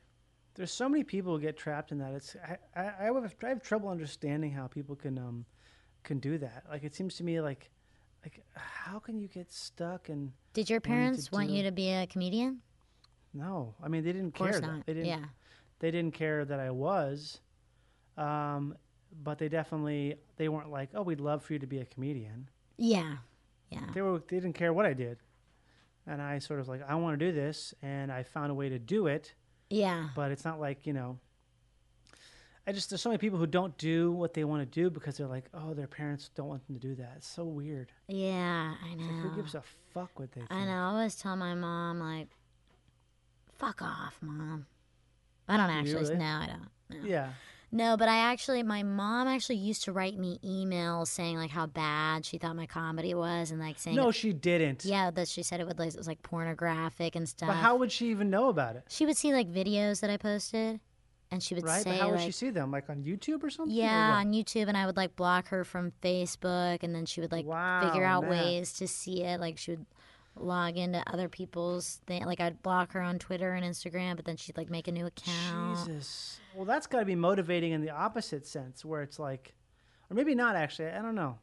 There's so many people who get trapped in that. It's I I, I, have, I have trouble understanding how people can um can do that. Like it seems to me like like how can you get stuck and Did your parents want you to be a comedian? no? I mean they didn't Of course care. that. not. They didn't. Yeah. They didn't care that I was. Um, but they definitely they weren't like oh we'd love for you to be a comedian. Yeah. Yeah. They were they didn't care what I did. And I sort of like I want to do this, and I found a way to do it. Yeah. but it's not like you know i just there's so many people who don't do what they want to do because they're like oh their parents don't want them to do that it's so weird Yeah, I Like, know. who gives a fuck what they think I know. I always tell my mom like, "Fuck off, mom." I don't actually. really? No, I don't. No. yeah No, but I actually, my mom actually used to write me emails saying like how bad she thought my comedy was, and like saying, no she didn't yeah, that she said it would like it was like pornographic and stuff. but how would she even know about it she would see like videos that I posted, and she would right say but how would she see them like on youtube or something Yeah, what? on YouTube, and I would like block her from Facebook, and then she would like figure out man. ways to see it. Like she would log into other people's thing. Like I'd block her on Twitter and Instagram, but then she'd like make a new account. jesus well that's got to be motivating in the opposite sense where it's like or maybe not actually i don't know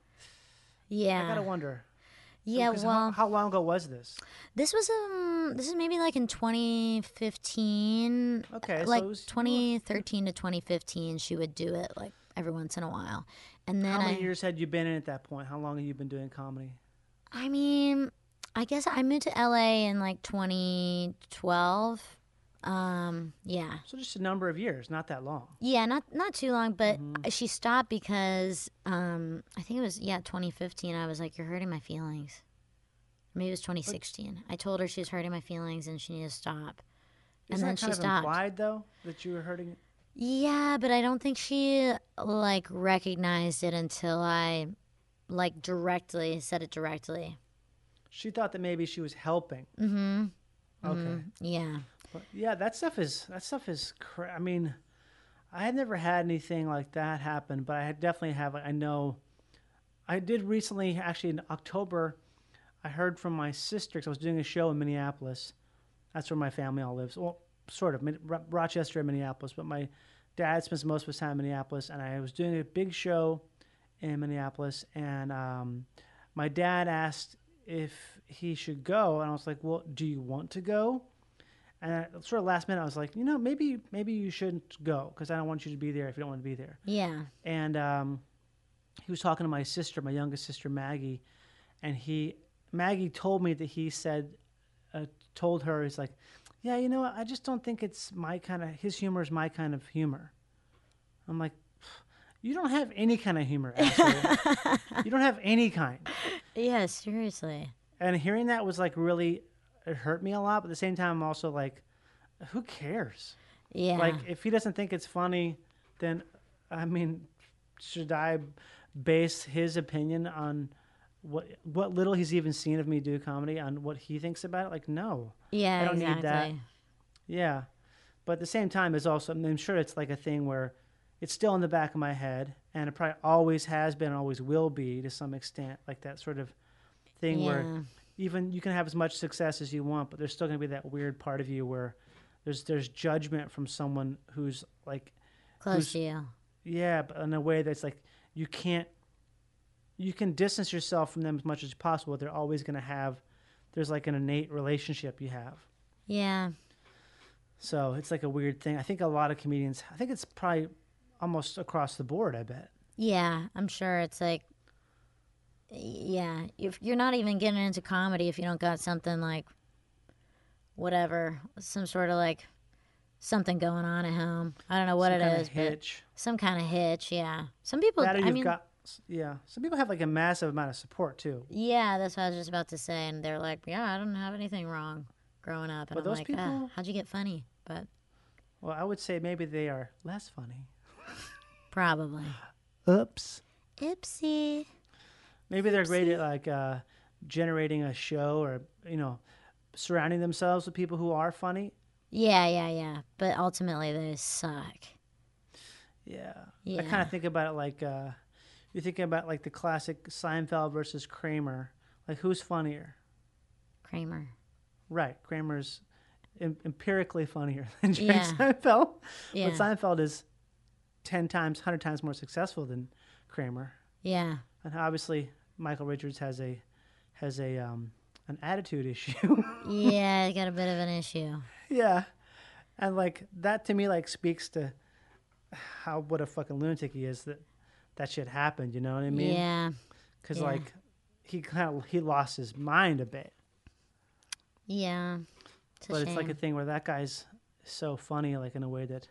Yeah, i gotta wonder yeah. Well, how, how long ago was this this was um, this is maybe like in 2015. Okay, so like it was- 2013 to 2015, she would do it like every once in a while, and then how many I, years had you been in at that point how long have you been doing comedy I mean, I guess I moved to LA in like 2012. Um, yeah. so just a number of years not that long Yeah, not not too long, but Mm-hmm. she stopped because um I think it was yeah, 2015. I was like you're hurting my feelings. Maybe it was 2016. I told her she was hurting my feelings and she needed to stop. And then that she kind of stopped. implied though that you were hurting? Yeah, but I don't think she like recognized it until I like directly said it directly. She thought that maybe she was helping. Mhm. Okay, Yeah. But yeah, that stuff is that stuff is. Cra- I mean, I had never had anything like that happen, but I had definitely have. I know, I did recently. Actually, in October, I heard from my sister because I was doing a show in Minneapolis. That's where my family all lives. Well, sort of Ro- Rochester and Minneapolis, but my dad spends most of his time in Minneapolis, and I was doing a big show in Minneapolis, and um, my dad asked if he should go, and I was like, well, do you want to go? And I, sort of last minute, I was like, you know, maybe maybe you shouldn't go because I don't want you to be there if you don't want to be there. Yeah. And um, he was talking to my sister, my youngest sister Maggie, and he Maggie told me that he said, uh, told her, he's like, yeah, you know, what? I just don't think it's my kind of his humor is my kind of humor. I'm like, you don't have any kind of humor. (laughs) you don't have any kind. Yeah, seriously. And hearing that was like really, it hurt me a lot. But at the same time, I'm also like, who cares? Yeah. Like, if he doesn't think it's funny, then, I mean, should I base his opinion on what what little he's even seen of me do comedy on what he thinks about it? Like, no. yeah, I don't exactly. need that. Yeah. But at the same time, it's also, I'm sure it's like a thing where it's still in the back of my head, and it probably always has been, and always will be to some extent, like that sort of thing where Yeah. Even you can have as much success as you want, but there's still going to be that weird part of you where there's there's judgment from someone who's like, Close who's- to you. yeah, but in a way that's like you can't, you can distance yourself from them as much as possible. But they're always going to have, there's like an innate relationship you have. Yeah. So it's like a weird thing. I think a lot of comedians, I think it's probably almost across the board, I bet. Yeah, I'm sure it's like, yeah, if you're not even getting into comedy if you don't got something like, whatever, some sort of like, something going on at home. I don't know what Some it is, but some kind of hitch. Yeah, some people. That I you've mean, got, yeah. Some people have like a massive amount of support too. yeah, that's what I was just about to say, and they're like, yeah, I don't have anything wrong growing up, and But I'm those like, people- ah, how'd you get funny? But Well, I would say maybe they are less funny. probably. Oops. Oopsie. Maybe they're great at like uh, generating a show or you know surrounding themselves with people who are funny. Yeah, yeah, yeah. But ultimately, they suck. Yeah. yeah. I kind of think about it like uh, you're thinking about like the classic Seinfeld versus Kramer. Like who's funnier? Kramer. Right. Kramer's em- empirically funnier (laughs) than Jerry Yeah. Seinfeld. Yeah. But Seinfeld is 10 times, 100 times more successful than Kramer. Yeah. And obviously, Michael Richards has a has a um, an attitude (laughs) issue. yeah, I got a bit of an issue. yeah. And like that to me like speaks to how what a fucking lunatic he is that that shit happened, you know what I mean? yeah. Cuz yeah. like he kind of he lost his mind a bit. Yeah. It's but shame. it's like a thing where that guy's so funny like in a way that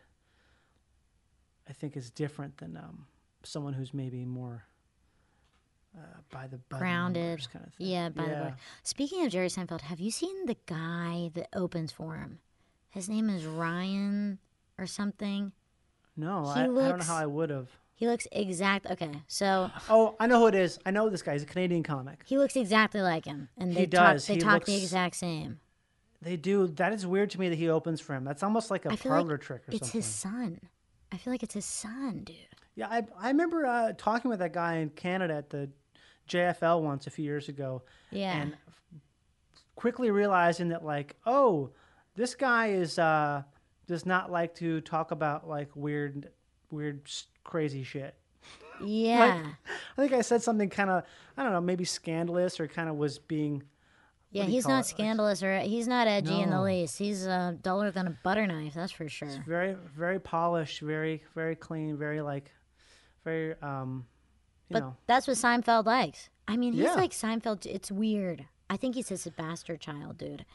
I think is different than um, someone who's maybe more uh, by the by the grounded. kind of thing. Yeah, by the Yeah. way. Speaking of Jerry Seinfeld, have you seen the guy that opens for him? His name is Ryan or something. No, He I, I don't know how I would have. He looks exact. Okay, so (sighs) Oh, I know who it is. I know this guy. He's a Canadian comic. he looks exactly like him, and He they does. talk. They He talk the exact same. They do. That is weird to me that he opens for him. That's almost like a parlor like trick or it's something. his son. I feel like it's his son, dude. Yeah, I, I remember uh, talking with that guy in Canada at the JFL once a few years ago, Yeah. and quickly realizing that like, oh, this guy is uh, does not like to talk about like weird, weird, crazy shit. yeah. I think I said something kind of, I don't know, maybe scandalous or kind of was being. yeah, he's not it? Scandalous or he's not edgy in the No. least. He's uh, duller than a butter knife, that's for sure. very very polished very very clean very like very um But know that's what Seinfeld likes. I mean, he's Yeah. like Seinfeld. It's weird. I think he's his bastard child, dude.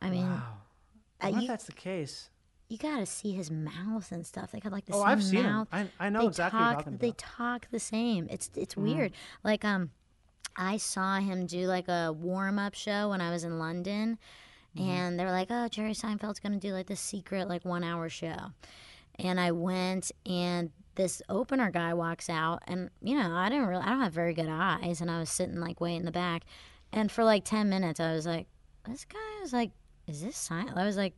I mean, wow uh, I you, that's the case you gotta see his mouth and stuff. They got like the oh same i've seen mouth. him I, I know they exactly talk, They about talk the same. It's it's Mm-hmm. weird. Like um, I saw him do like a warm up show when I was in London, Mm-hmm. and they were like, "Oh, Jerry Seinfeld's gonna do like this secret like one hour show," and I went and this opener guy walks out and you know i didn't really i don't have very good eyes and i was sitting like way in the back. And for like 10 minutes i was like this guy was like is this seinfeld i was like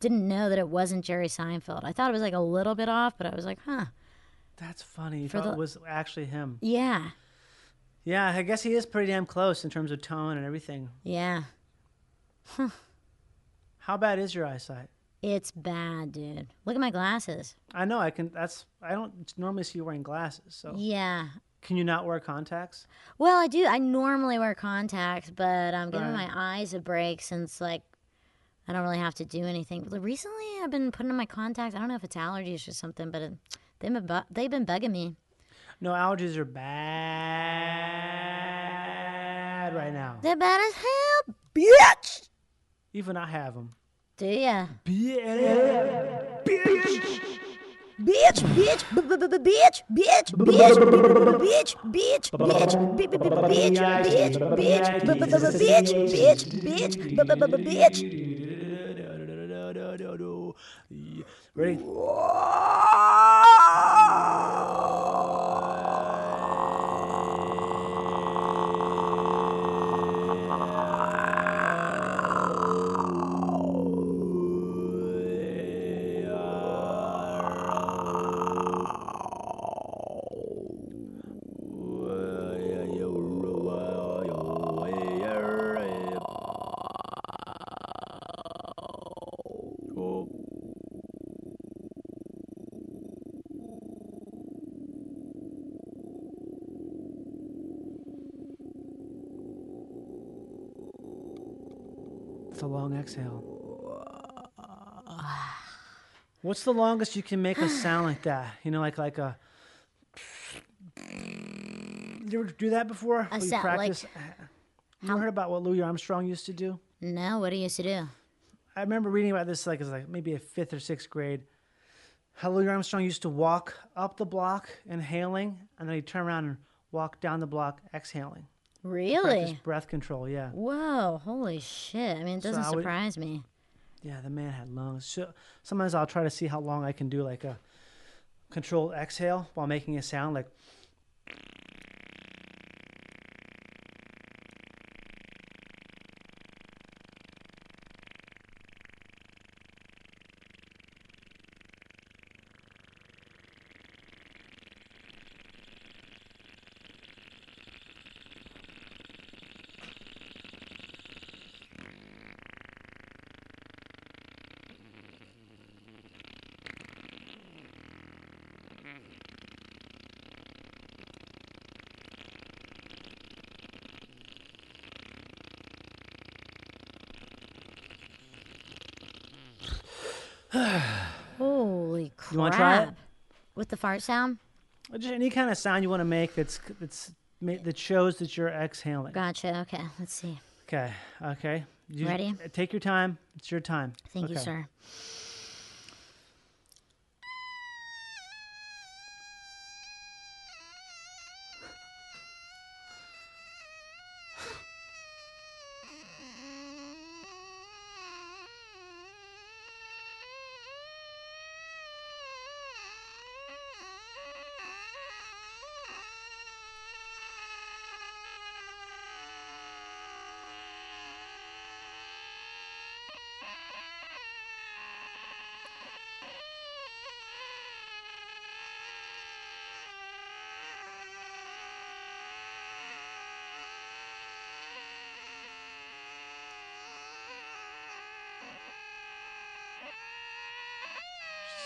didn't know that it wasn't jerry seinfeld. I thought it was like a little bit off but i was like huh. That's funny. You For thought the- it was actually him. Yeah. Yeah i guess he is pretty damn close in terms of tone and everything. Yeah. Huh. how bad is your eyesight it's bad dude look at my glasses i know i can that's i don't normally see you wearing glasses so yeah Can you not wear contacts? Well, I do. I normally wear contacts, but I'm giving Right. my eyes a break since like I don't really have to do anything. But recently, I've been putting in my contacts. I don't know if it's allergies or something, but it, they've been bu- they've been bugging me. No, allergies are bad right now. They're bad as hell, bitch. Even I have them. Do ya? Yeah. Bitch, bitch, bitch, bitch, bitch, b- b- bitch, bitch, bitch, b- b- bitch, bitch, bitch, bitch, bitch, bitch, b- b- b- bitch. Ready? It's a long exhale. What's the longest you can make a sound like that? You know, like like a. You ever do that before? You sound like- practice? You ever heard about what Louis Armstrong used to do? No, what he used to do? I remember reading about this like it was like maybe a fifth or sixth grade. How Louis Armstrong used to walk up the block inhaling, and then he'd turn around and walk down the block exhaling. Really? breath control. Yeah, Whoa, holy shit! I mean, it doesn't would- surprise me. yeah. The man had lungs. So sometimes I'll try to see how long I can do like a controlled exhale while making a sound like. Holy crap! You wanna try it? With the fart sound? Uh, just any kind of sound you want to make that's that's that shows that you're exhaling. Gotcha. Okay, let's see. Okay. Okay. You- Ready? Take your time. It's your time. Thank you, sir.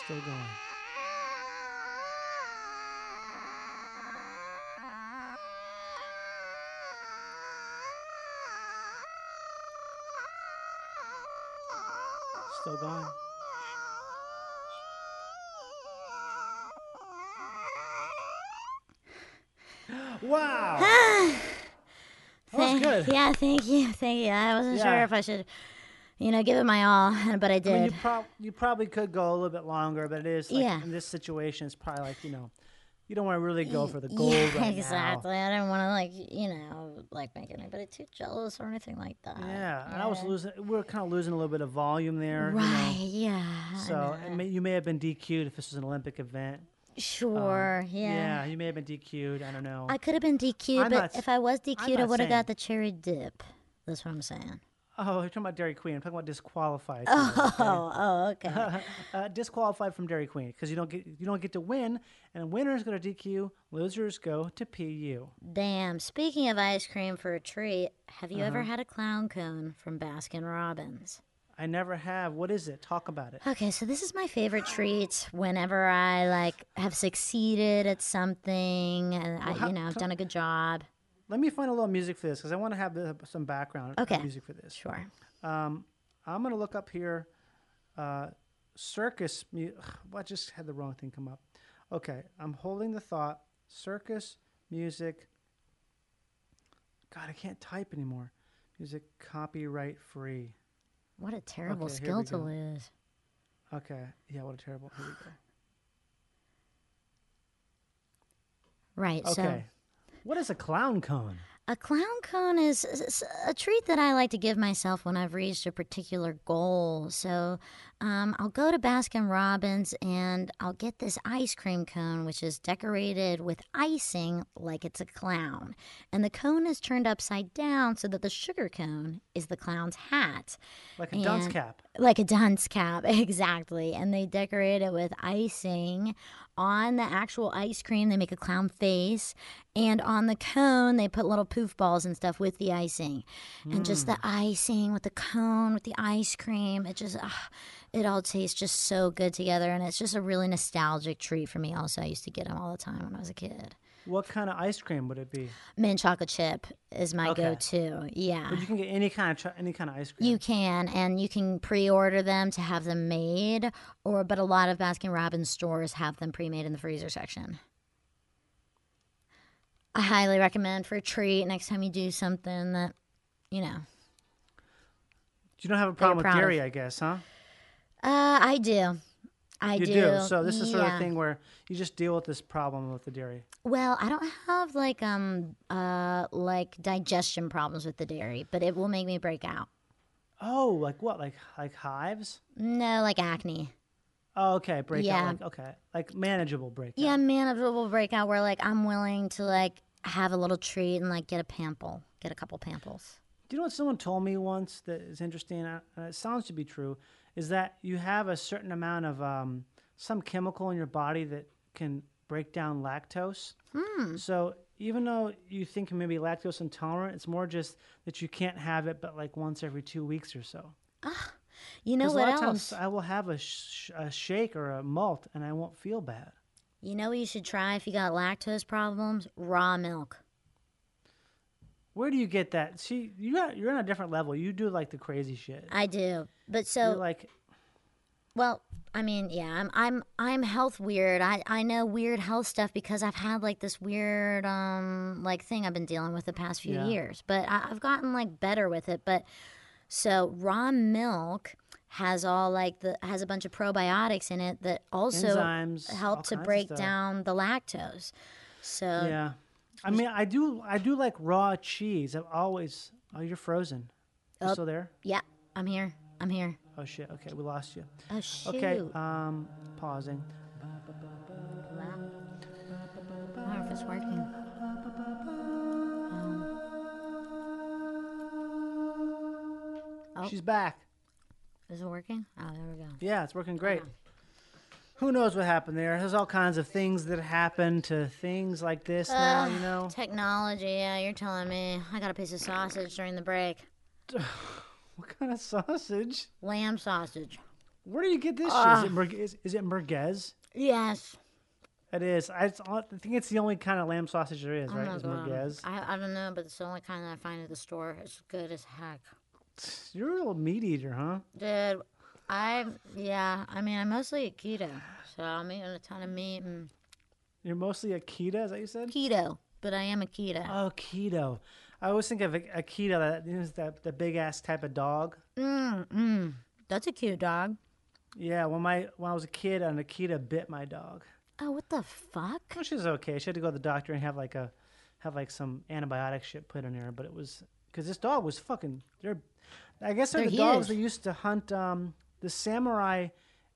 Still going. Still going. (gasps) Wow. (sighs) that was good. Yeah, thank you, thank you. I wasn't sure if I should, you know, give it my all, (laughs) but I did. I mean, you, prob- you probably could go a little bit longer, but it is like Yeah. in this situation, it's probably like you know, you don't want to really go for the gold yeah, right (laughs) exactly. I didn't want to like, you know, like make anybody too jealous or anything like that. now. Yeah, and I was losing. We are kind of losing a little bit of volume there. you know. Right. Yeah. So may, you may have been DQ'd if this was an Olympic event. sure. Um, yeah. Yeah, you may have been DQ'd. I don't know. I could have been DQ'd, I'm but not if I was DQ'd, I would have got the cherry dip. That's what I'm saying. Oh, you're talking about Dairy Queen. I'm talking about disqualified. Oh, oh, okay. (laughs) uh, disqualified from Dairy Queen because you don't get you don't get to win, and winners go to DQ, losers go to PU. Damn. Speaking of ice cream for a treat, have you Uh-huh. ever had a clown cone from Baskin Robbins? I never have. What is it? Talk about it. Okay, so this is my favorite treat whenever I like have succeeded at something and I, you know, I've done a good job. Let me find a little music for this because I want to have the, some background Okay. music for this. Sure. Um, I'm gonna look up here. Uh, circus. Mu- well, I just had the wrong thing come up. Okay, I'm holding the thought. Circus music. God, I can't type anymore. Music copyright free. What a terrible Okay, skill to lose. Okay, yeah, what a terrible. Here we go. Right. So Okay, what is a clown cone? A clown cone is a treat that I like to give myself when I've reached a particular goal. So um, I'll go to Baskin Robbins and I'll get this ice cream cone, which is decorated with icing like it's a clown. And the cone is turned upside down so that the sugar cone is the clown's hat. Like a dunce cap. Like a dunce cap, (laughs) exactly. And they decorate it with icing. On the actual ice cream, they make a clown face. And on the cone, they put little poof balls and stuff with the icing. And just the icing with the cone, with the ice cream, it just, ah, it all tastes just so good together. And it's just a really nostalgic treat for me, also. I used to get them all the time when I was a kid. What kind of ice cream would it be? Mint chocolate chip is my Okay. go to. Yeah. But you can get any kind of cho- any kind of ice cream. You can, and you can pre-order them to have them made, or but a lot of Baskin Robbins stores have them pre-made in the freezer section. I highly recommend for a treat next time you do something that, you know. you don't have a problem with proud of. dairy, I guess, huh? Uh, I do. I You do. do. So this is sort of Yeah. thing where you just deal with this problem with the dairy. Well, I don't have like um uh like digestion problems with the dairy, but it will make me break out. Oh, like what? Like like hives? No, like acne. Oh, okay, breakout. Yeah. Like, okay, like manageable breakout. Yeah, manageable breakout where like I'm willing to like have a little treat and like get a pample, get a couple pamples. Do you know what someone told me once that is interesting, uh, and it sounds to be true, is that you have a certain amount of um, some chemical in your body that can break down lactose. Hmm. So even though you think you may be lactose intolerant, it's more just that you can't have it, but like once every two weeks or so. You know what else? times I will have a, sh- a shake or a malt, and I won't feel bad. You know what you should try if you got lactose problems? Raw milk. Where do you get that? See, you got, you're on a different level. You do like the crazy shit. I do, but You're so like, well. I mean, yeah, I'm I'm I'm health weird. I I know weird health stuff because I've had like this weird um like thing I've been dealing with the past few Yeah. years. But I, I've gotten like better with it. But so raw milk has all like the has a bunch of probiotics in it that also Enzymes, help to break down the lactose. So yeah. I mean, I do, I do like raw cheese. I've always. Oh, you're frozen. You Oh. still there? yeah, I'm here. I'm here. Oh shit. Okay, we lost you. Oh shoot. Okay. Um, pausing. I wonder if it's working. Oh. She's back. Is it working? Oh, there we go. Yeah, it's working great. Who knows what happened there? There's all kinds of things that happen to things like this now. You know. Technology, yeah, you're telling me. I got a piece of sausage during the break. (sighs) What kind of sausage? Lamb sausage. Where do you get this Ah. shit? Is it, merg- is, is it merguez? Yes. It is. I, it's, I think it's the only kind of lamb sausage there is, right? Is merguez. I, I don't know, but it's the only kind that I find at the store. It's good as heck. You're a little meat eater, huh? Dude, I, yeah, I mean, I'm mostly eat keto. So I'm eating a ton of meat and You're mostly a keto, is that what you said? keto, but I am a keto. Oh, keto. I always think of a, a keto, that you know, that the big ass type of dog. Mm, mm. That's a cute dog. Yeah, when my when I was a kid, an Akita bit my dog. Oh, what the fuck? Well, she was okay. She had to go to the doctor and have like a have like some antibiotic shit put in her, but it was because this dog was fucking. They're, I guess they're, They're the dogs huge. that used to hunt. Um, the samurai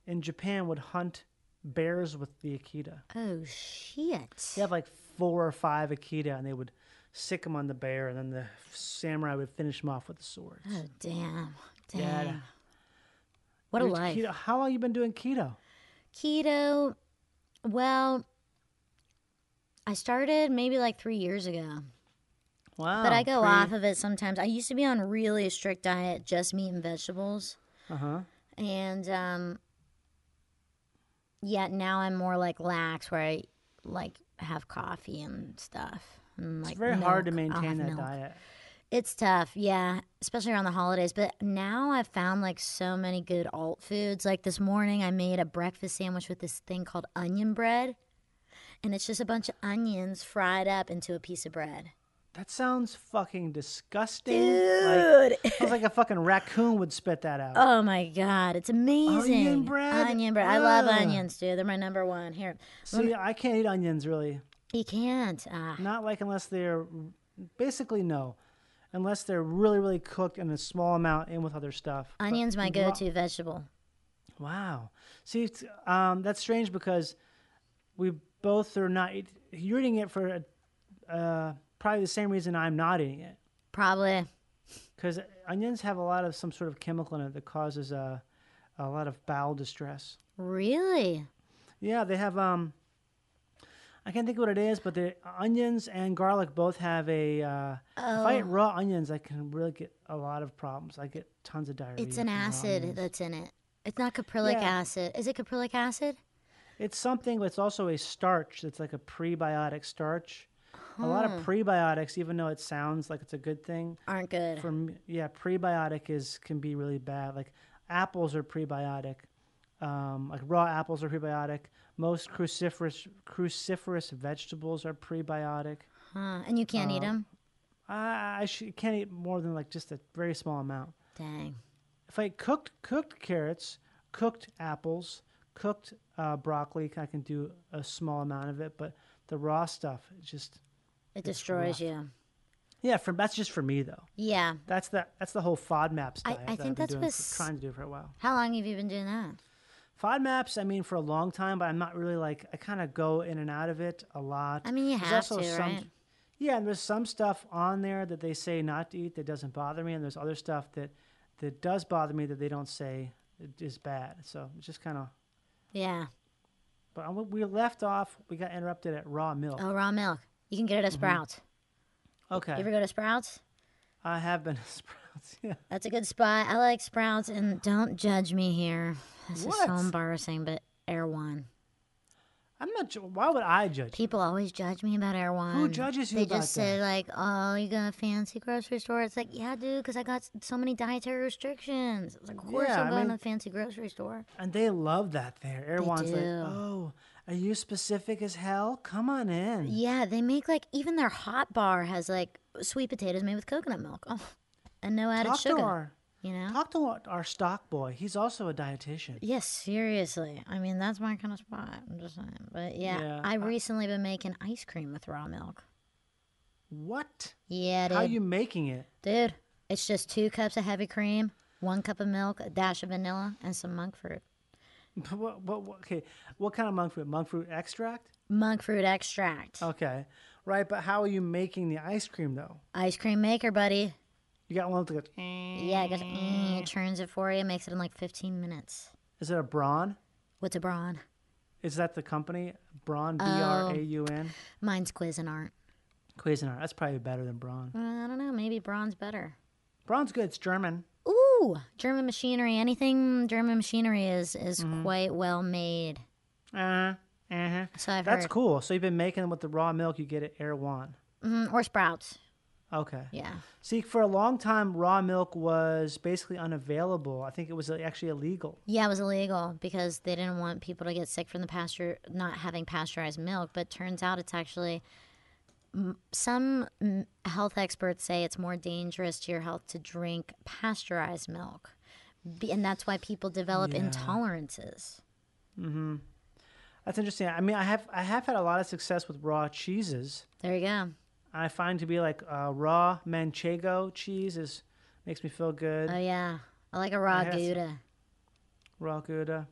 in Japan would hunt bears with the Akita. Oh, shit. They have like four or five Akita, and they would sick them on the bear, and then the samurai would finish them off with the swords. Oh, damn. Yeah. Damn. What a You're life. Keto. How long you been doing keto? Keto, well, I started maybe like three years ago, Wow. but I go pre- off of it sometimes. I used to be on really strict diet, just meat and vegetables. Uh huh. And um, yeah, now I'm more like lax, where I like have coffee and stuff. And, like It's very hard to maintain that milk. diet. It's tough, yeah, especially around the holidays. But now I've found like so many good alt foods. Like this morning, I made a breakfast sandwich with this thing called onion bread, and it's just a bunch of onions fried up into a piece of bread. That sounds fucking disgusting. Dude. Like, sounds like a fucking raccoon would spit that out. Oh my god, it's amazing! Onion bread? Onion bread. I love onions, dude. They're my number one. Here, See, I can't eat onions really. you can't. Ah. Not like unless they're basically no, unless they're really really cooked in a small amount and with other stuff. But Onion's my go-to vegetable. Wow. See, um, that's strange because we both are not. You're eating it for uh, probably the same reason I'm not eating it. Probably. Because onions have a lot of some sort of chemical in it that causes a, a lot of bowel distress. Really? Yeah, they have. Um, I can't think what it is, but the onions and garlic both have a. Uh, If I eat raw onions, I can really get a lot of problems. I get tons of diarrhea. It's an acid that's in it. It's not caprylic Yeah. acid. Is it caprylic acid? It's something, but it's also a starch. It's like a prebiotic starch. A lot of prebiotics, even though it sounds like it's a good thing, Aren't good. for me, yeah, prebiotic is can be really bad. Like apples are prebiotic. Um, like raw apples are prebiotic. Most cruciferous cruciferous vegetables are prebiotic. Huh. And you can't eat them? I, I sh- can't eat more than like just a very small amount. Dang. If I cooked cooked carrots, cooked apples, cooked uh, broccoli, I can do a small amount of it. But the raw stuff, it just It destroys you. yeah. For that's just for me though. Yeah. That's the that's the whole FODMAPs I- diet. I that think I've been that's doing for, trying to do for a while. How long have you been doing that? FODMAPs, I mean, for a long time, but I'm not really like I kind of go in and out of it a lot. I mean, you There's have also to, some- right? Yeah, and there's some stuff on there that they say not to eat that doesn't bother me, and there's other stuff that that does bother me that they don't say is bad. So it's just kind of. Yeah. But uh, we left off. We got interrupted at raw milk. Oh, raw milk. You can get it at mm-hmm. Sprouts. okay, You ever go to Sprouts? I have been (laughs) to sprouts. Yeah. That's a good spot. I like Sprouts, and don't judge me here. This is so embarrassing, but Erewhon. I'm not. ju- Why would I judge? People always judge me about Erewhon. Who judges you They just say like, "Oh, you got a fancy grocery store." It's like, yeah, dude, because I got so many dietary restrictions. It's like, of course Yeah, I'm I going mean- to a fancy grocery store. And they love that there. Everyone's like, do. "Oh, are you specific as hell? Come on in." Yeah, they make like even their hot bar has like sweet potatoes made with coconut milk. Oh, and no added Talk sugar. to our you know? talk to our, stock boy. He's also a dietitian. Yes, seriously. I mean, that's my kind of spot. I'm just saying. But yeah, Yeah, I've I- recently been making ice cream with raw milk. What? Yeah, dude. How are you making it? Dude, it's just two cups of heavy cream, one cup of milk, a dash of vanilla, and some monk fruit. (laughs) What, what, what, okay, what kind of monk fruit? Monk fruit extract? Monk fruit extract. Okay, right. But how are you making the ice cream though? Ice cream maker, buddy. You got one that goes. Yeah, it goes, eh, it turns it for you, makes it in like 15 minutes. Is it a Braun? What's a Braun? Is that the company? Braun, B. R A U N. Mine's Cuisinart. Cuisinart. That's probably better than Braun. Uh, I don't know, maybe Braun's better. Braun's good. It's German. Ooh, German machinery. Anything German machinery is is Mm-hmm. quite well made. Uh, uh-huh. So I've That's heard. cool. So you've been making them with the raw milk you get at Erewhon. Mhm, or Sprouts. Okay. Yeah. See, for a long time, raw milk was basically unavailable. I think it was actually illegal. Yeah, it was illegal because they didn't want people to get sick from the pasture, not having pasteurized milk. But turns out it's actually some health experts say it's more dangerous to your health to drink pasteurized milk, and that's why people develop intolerances. That's interesting. I mean, I have I have had a lot of success with raw cheeses. There you go. I find to be like uh, raw manchego cheese is makes me feel good. Oh yeah, I like a raw. Gouda. raw Gouda.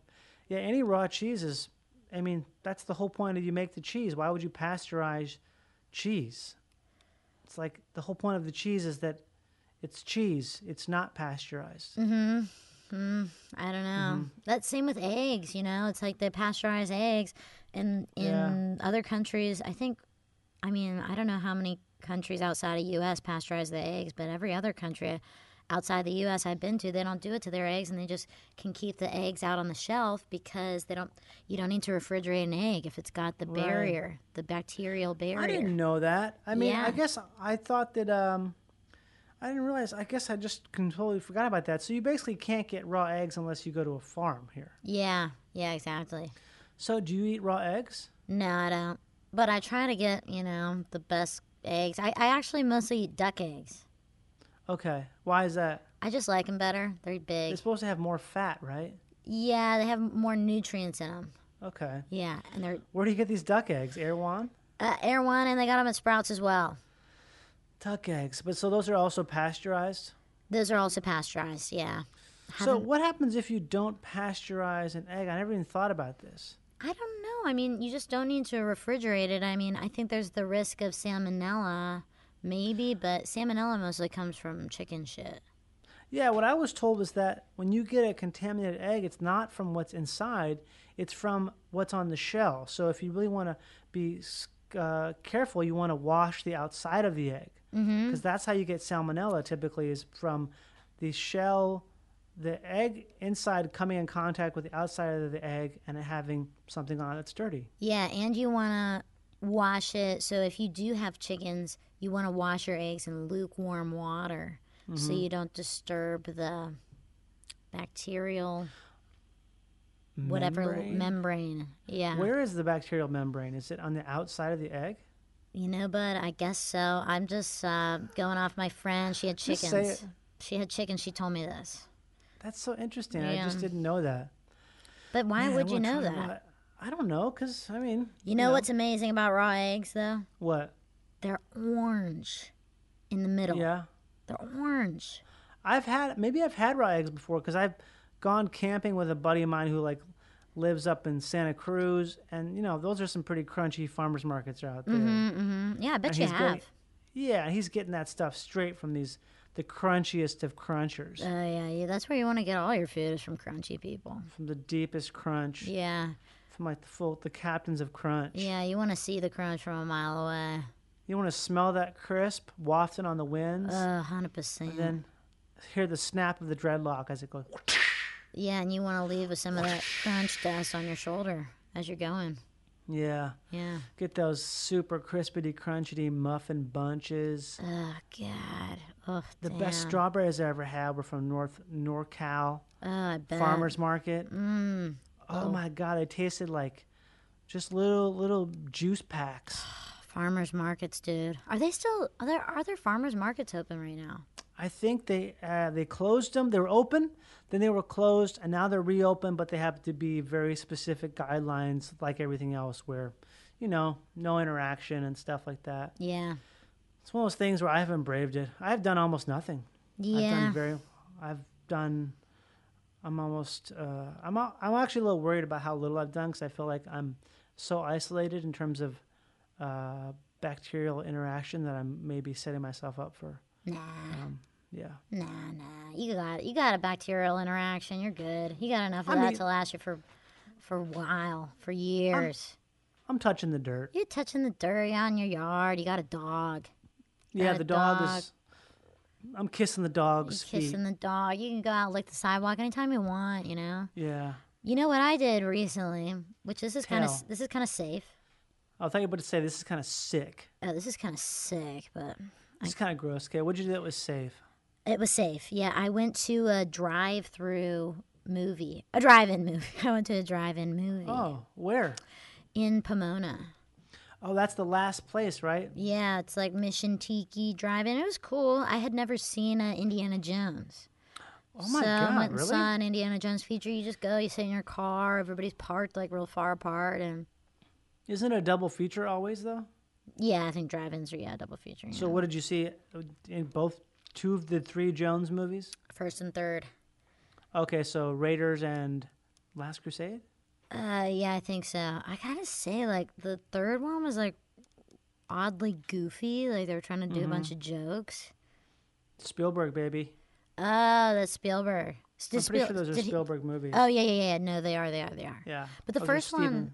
Yeah, any raw cheese is. I mean, that's the whole point of you make the cheese. Why would you pasteurize cheese? It's like the whole point of the cheese is that it's cheese. It's not pasteurized. Mm. I don't know. Mm-hmm. That's same with eggs. You know, it's like they pasteurize eggs, and in other countries, I think. I mean, I don't know how many countries outside of U.S. pasteurize the eggs, but every other country, outside the U.S. I've been to, they don't do it to their eggs, and they just can keep the eggs out on the shelf because they don't. You don't need to refrigerate an egg if it's got the Right. barrier, the bacterial barrier. I didn't know that. I mean, I guess I thought that. Um, I didn't realize. I guess I just completely forgot about that. So you basically can't get raw eggs unless you go to a farm here. Yeah, yeah, exactly. So do you eat raw eggs? No, I don't. But I try to get you know the best eggs. I, I actually mostly eat duck eggs. Okay. Why is that? I just like them better. They're big. They're supposed to have more fat, right? Yeah, they have more nutrients in them. Okay. Yeah, and they're Where do you get these duck eggs? Erewhon? uh, One, and they got them at Sprouts as well. Duck eggs. But so those are also pasteurized? Those are also pasteurized. Yeah. So what happens if you don't pasteurize an egg? I never even thought about this. I don't know. I mean, you just don't need to refrigerate it. I mean, I think there's the risk of salmonella, maybe, but salmonella mostly comes from chicken shit. Yeah, what I was told is that when you get a contaminated egg, it's not from what's inside, it's from what's on the shell. So if you really want to be uh, careful, you want to wash the outside of the egg. Because that's how you get salmonella typically is from the shell, the egg inside coming in contact with the outside of the egg and it having something on it that's dirty. Yeah, and you want to wash it. So if you do have chickens, you want to wash your eggs in lukewarm water so you don't disturb the bacterial whatever Membrane? membrane. Yeah. Where is the bacterial membrane? Is it on the outside of the egg? You know, bud, I guess so. I'm just uh, going off my friend. She had chickens. She had chickens. She told me this. That's so interesting. I just didn't know that. But why Man, would you know that? I don't know, cause I mean, You know what's amazing about raw eggs, though? what? They're orange in the middle. Yeah, They're orange. I've had maybe I've had raw eggs before because I've gone camping with a buddy of mine who like lives up in Santa Cruz, and you know those are some pretty crunchy farmers markets out there. Mm-hmm. Yeah, I bet And you have. getting- Yeah, he's getting that stuff straight from these the crunchiest of crunchers, Oh yeah, yeah, that's where you want to get all your food is from crunchy people. from the deepest crunch, Yeah, from like the full the captains of crunch. yeah, you want to see the crunch from a mile away. You want to smell that crisp wafting on the winds, Uh, hundred percent. And then hear the snap of the dreadlock as it goes. Yeah, and you want to leave with some of that crunch dust on your shoulder as you're going. Yeah. Yeah. Get those super crispity, crunchity muffin bunches. Oh God. Oh, The damn. best strawberries I ever had were from North NorCal Oh, I bet. Farmers Market. Mm. Oh, my god, it tasted like just little little juice packs. (sighs) Farmers markets, dude. Are they still? Are there? Are there farmers markets open right now? I think they uh, they closed them. They were open, then they were closed, and now they're reopened. But they have to be very specific guidelines, like everything else, where you know no interaction and stuff like that. Yeah. It's one of those things where I haven't braved it. I've done almost nothing. I've Yeah. done very. I've done. I'm almost. Uh, I'm. I'm actually a little worried about how little I've done because I feel like I'm so isolated in terms of uh, bacterial interaction that I'm maybe setting myself up for. Nah. Yeah. Nah, nah. You got you got a bacterial interaction. You're good. You got enough of I that mean- to last you for for a while, for years. I'm touching the dirt. You're touching the dirt out in your yard. You got a dog. Yeah, the dog, dog. is. I'm kissing the dog's You're feet. kissing the dog. You can go out lick the sidewalk anytime you want. You know. Yeah. You know what I did recently, which this is kind of this is kind of safe. I thought you were about to say this is kind of sick. Oh, this is kind of sick, but It's kind of gross. Okay, what'd you do that was safe? It was safe. Yeah, I went to a drive-through movie, a drive-in movie. (laughs) I went to a drive-in movie Oh, where? in Pomona. Oh, that's the last place, right? Yeah, it's like Mission Tiki Drive-in. It was cool. I had never seen uh, Indiana Jones. Oh my so I god, went and really? saw an Indiana Jones feature. You just go, you sit in your car, everybody's parked like real far apart, and Isn't it a double feature always though? yeah, I think drive-ins are yeah double feature. So what did you see in both two of the three Jones movies? First and third. Okay, so Raiders and Last Crusade. Uh, yeah, I think so. I gotta say, like the third one was like oddly goofy. Like they were trying to do a bunch of jokes. Spielberg, baby. Oh, that's Spielberg. I'm pretty Spiel- sure those are he- Spielberg movies. Oh yeah, yeah, yeah. No, they are. They are. They are. yeah. But the are first one Steven-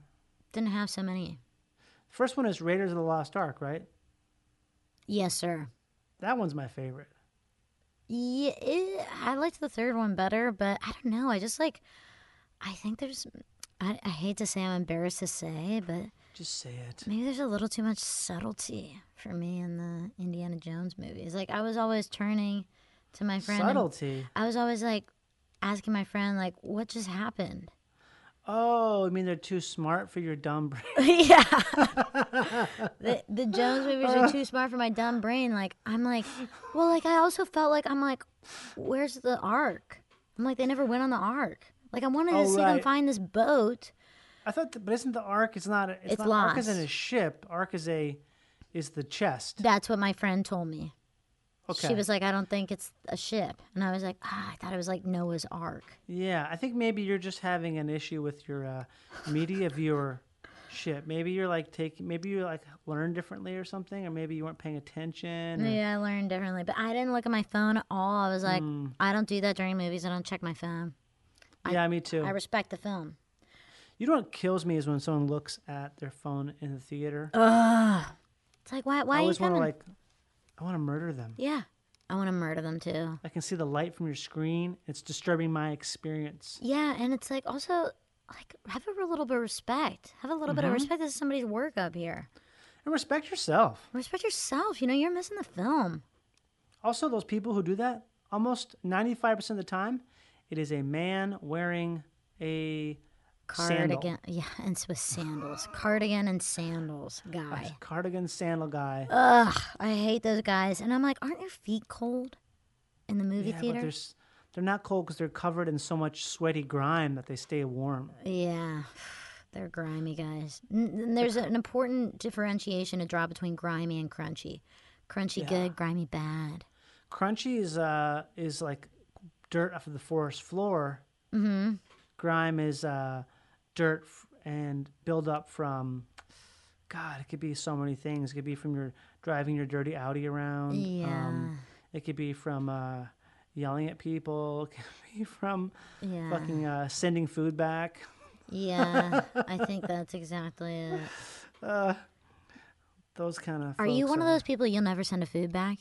didn't have so many. First one is Raiders of the Lost Ark, right? Yes, sir. That one's my favorite. Yeah, it, I liked the third one better, but I don't know. I just like, I think there's, I, I hate to say, I'm embarrassed to say, but Just say it. maybe there's a little too much subtlety for me in the Indiana Jones movies. Like, I was always turning to my friend. Subtlety. I was always like asking my friend, like, what just happened? Oh, I mean they're too smart for your dumb brain. (laughs) yeah. (laughs) the, the Jones movies are too smart for my dumb brain. Like, I'm like, well, like, I also felt like, I'm like, where's the ark? I'm like, they never went on the ark. Like, I wanted to Oh, see them find this boat. I thought, that, but isn't the ark? It's not. It's, It's not. Ark isn't a ship. Ark is a, is the chest. That's what my friend told me. Okay. She was like, I don't think it's a ship. And I was like, ah, I thought it was like Noah's Ark. Yeah, I think maybe you're just having an issue with your uh, media viewership. Maybe you're like taking, maybe you like learn differently or something, or maybe you weren't paying attention. or- Yeah, I learned differently. But I didn't look at my phone at all. I was like, Hmm. I don't do that during movies. I don't check my phone. Yeah, me too. I respect the film. you know what kills me is when someone looks at their phone in the theater. It's like, why, why I always want to like, I want to murder them. Yeah. I want to murder them too. I can see the light from your screen. It's disturbing my experience. Yeah, and it's like also like have a little bit of respect. Have a little bit of Mm-hmm. respect. This is somebody's work up here. And respect yourself. Respect yourself. You know, you're missing the film. Also, those people who do that, almost 95% of the time, it is a man wearing a sandal. Cardigan. Yeah, (laughs) and it's with sandals. (sighs) Cardigan and sandals guy. cardigan sandal guy. Ugh, I hate those guys. And I'm like, aren't your feet cold in the movie yeah, but theater? there's, they're not cold because they're covered in so much sweaty grime that they stay warm. Yeah. (sighs) They're grimy guys. N- there's an important differentiation to draw between grimy and crunchy. Crunchy good, grimy bad. Crunchy is uh is like dirt off of the forest floor. Mm-hmm. Grime is uh, dirt f- and build up from. God, it could be so many things. It could be from your driving your dirty Audi around. Yeah. it could be from uh, yelling at people. (laughs) It could be from Yeah. fucking uh, sending food back. Yeah, (laughs) I think that's exactly it. Those kind of. Are you one of those people you'll never send a food back?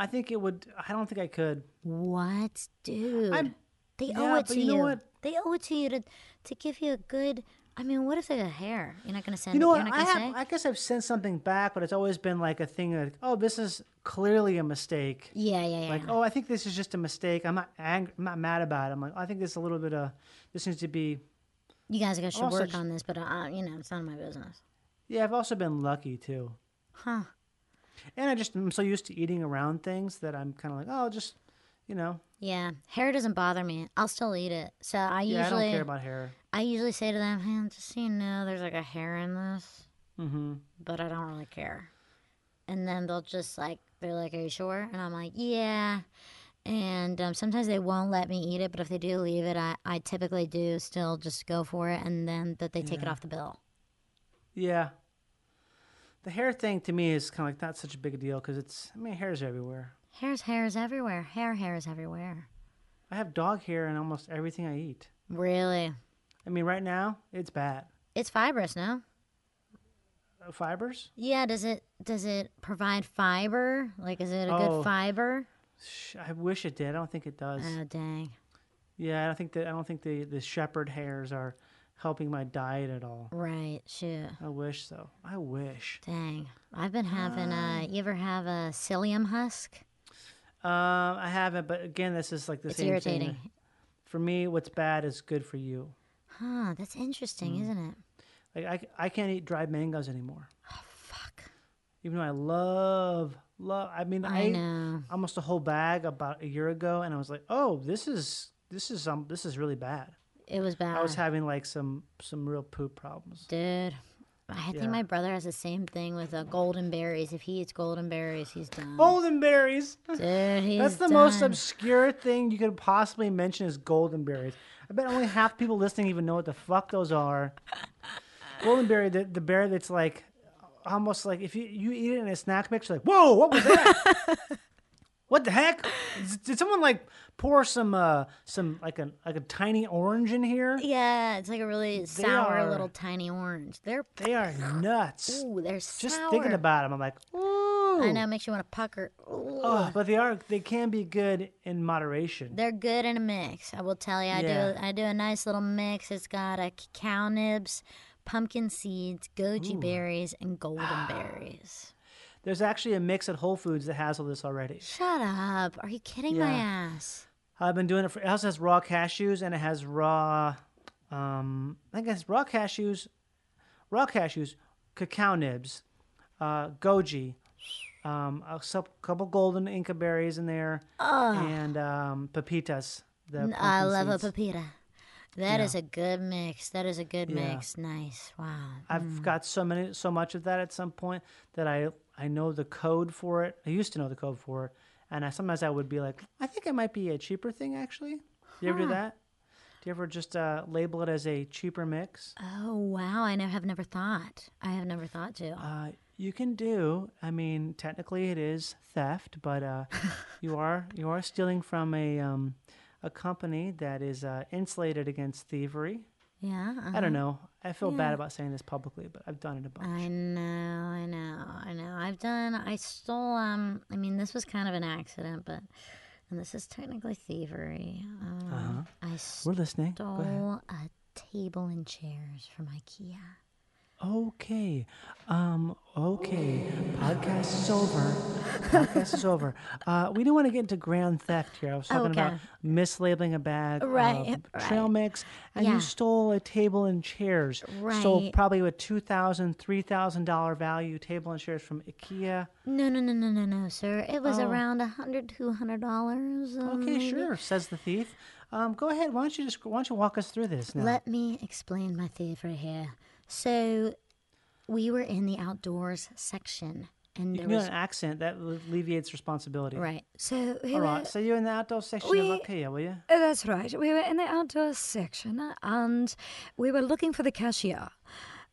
I think it would. I don't think I could. What, dude? I'm- they owe it to you know what? They owe it to you to to give you a good. I mean, what if they got hair? You're not gonna send. You know what? I have. say. I guess I've sent something back, but it's always been like a thing like, oh, this is clearly a mistake. yeah, yeah, yeah. Like, oh, I think this is just a mistake. I'm not angry. I'm not mad about it. I'm like, I think there's a little bit of. This needs to be. you guys should also work on this, but uh, you know, it's none of my business. Yeah, I've also been lucky too. Huh? And I just I'm so used to eating around things that I'm kind of like, oh, just, you know, Yeah, hair doesn't bother me. I'll still eat it. So I yeah, I usually, don't care about hair. I usually say to them, "Hey, just so you know, there's like a hair in this, Mm-hmm. but I don't really care." And then they'll just like, they're like, "Are you sure?" And I'm like, "Yeah." And um, sometimes they won't let me eat it, but if they do leave it, I, I typically do still just go for it, and then that they take it off the bill. Yeah. The hair thing to me is kind of like not such a big deal because it's. I mean, hair's everywhere. Hair's hairs everywhere. Hair hairs everywhere. I have dog hair in almost everything I eat. Really, I mean, right now it's bad. it's fibrous, now. Uh, fibers. Yeah. Does it does it provide fiber? Like, is it a Oh. good fiber? Sh- I wish it did. I don't think it does. Oh dang. yeah, I don't think that. I don't think the the shepherd hairs are helping my diet at all. Right. Shoot. I wish so. I wish. Dang. I've been having uh you ever have a psyllium husk? Um, I haven't, but again, this is like the It's same irritating. thing. For me, what's bad is good for you. Huh, that's interesting, Mm. isn't it? Like I, I can't eat dried mangoes anymore. Oh, Fuck. Even though I love, love. I mean, I, I almost a whole bag about a year ago, and I was like, oh, this is this is um this is really bad. It was bad. I was having like some some real poop problems. Dude. I think Yeah. my brother has the same thing with uh, golden berries. If he eats golden berries, he's done. Golden berries. (laughs) Dude, he's That's the most obscure thing you could possibly mention is golden berries. I bet only half people listening even know what the fuck those are. (laughs) golden berry, the, the berry that's like almost like if you, you eat it in a snack mix, you're like, whoa, what was that? (laughs) what the heck? Did someone like pour some uh some like a like a tiny orange in here? Yeah, it's like a really sour are- little tiny orange. They're They are nuts. ooh, they're sour. Just thinking about them, I'm like, ooh. I know, it makes you want to pucker. Ooh. Oh, but they are they can be good in moderation. They're good in a mix. I will tell you. I Yeah. do. I do a nice little mix. It's got a cacao nibs, pumpkin seeds, goji berries, and golden berries. There's actually a mix at Whole Foods that has all this already. Shut up! Are you kidding my ass? I've been doing it for. It also has raw cashews and it has raw. Um, I think it's raw cashews, raw cashews, cacao nibs, uh, goji, um, a couple golden Inca berries in there, and um, pepitas. I love a seeds. pepita. That is a good mix. That is a good Yeah. mix. Nice. Wow. I've got so many, so much of that at some point that I I know the code for it. I used to know the code for it, and I sometimes I would be like, I think it might be a cheaper thing actually. Do you ever do that? Do you ever just uh, label it as a cheaper mix? Oh wow! I never have never thought. I have never thought to. Uh, you can do. I mean, technically it is theft, but uh, (laughs) you are you are stealing from a um, a company that is uh, insulated against thievery. Yeah. I don't uh-huh. know. I feel bad about saying this publicly, but I've done it a bunch. I know, I know, I know. I've done. I stole. Um. I mean, this was kind of an accident, but and this is technically thievery. Um, Uh-huh. We're listening. Go ahead. stole a table and chairs from IKEA. Okay. Um, okay. Podcast is over. (laughs) Podcast is over. Uh, we don't want to get into grand theft here. I was talking about Okay. mislabeling a bag Right, of trail right. mix, and Yeah. you stole a table and chairs. Stole Right. probably a two thousand, three thousand dollar value table and chairs from IKEA. No, no, no, no, no, no, sir. It was Oh. around a hundred, two hundred dollars. Okay, sure, says the thief. Um, go ahead. Why don't you just why don't you walk us through this now? Let me explain my thievery here. So, we were in the outdoors section, and you there can do was an accent that alleviates responsibility. right. So we All were. right. So you're in the outdoor section We- of IKEA, will you? Uh, That's right. We were in the outdoor section and we were looking for the cashier.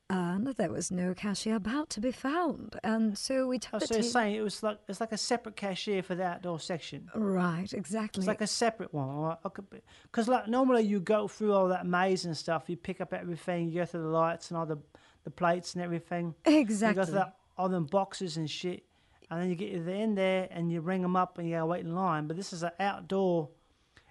And there was no cashier about to be found. And so we took Oh, the so you're saying it was like it's like a separate cashier for the outdoor section. Right, exactly. It's like a separate one, because like normally you go through all that maze and stuff. You pick up everything, you go through the lights and all the, the plates and everything. Exactly. You go through that, all them boxes and shit, and then you get in there and you ring them up and you gotta wait in line. But this is an outdoor.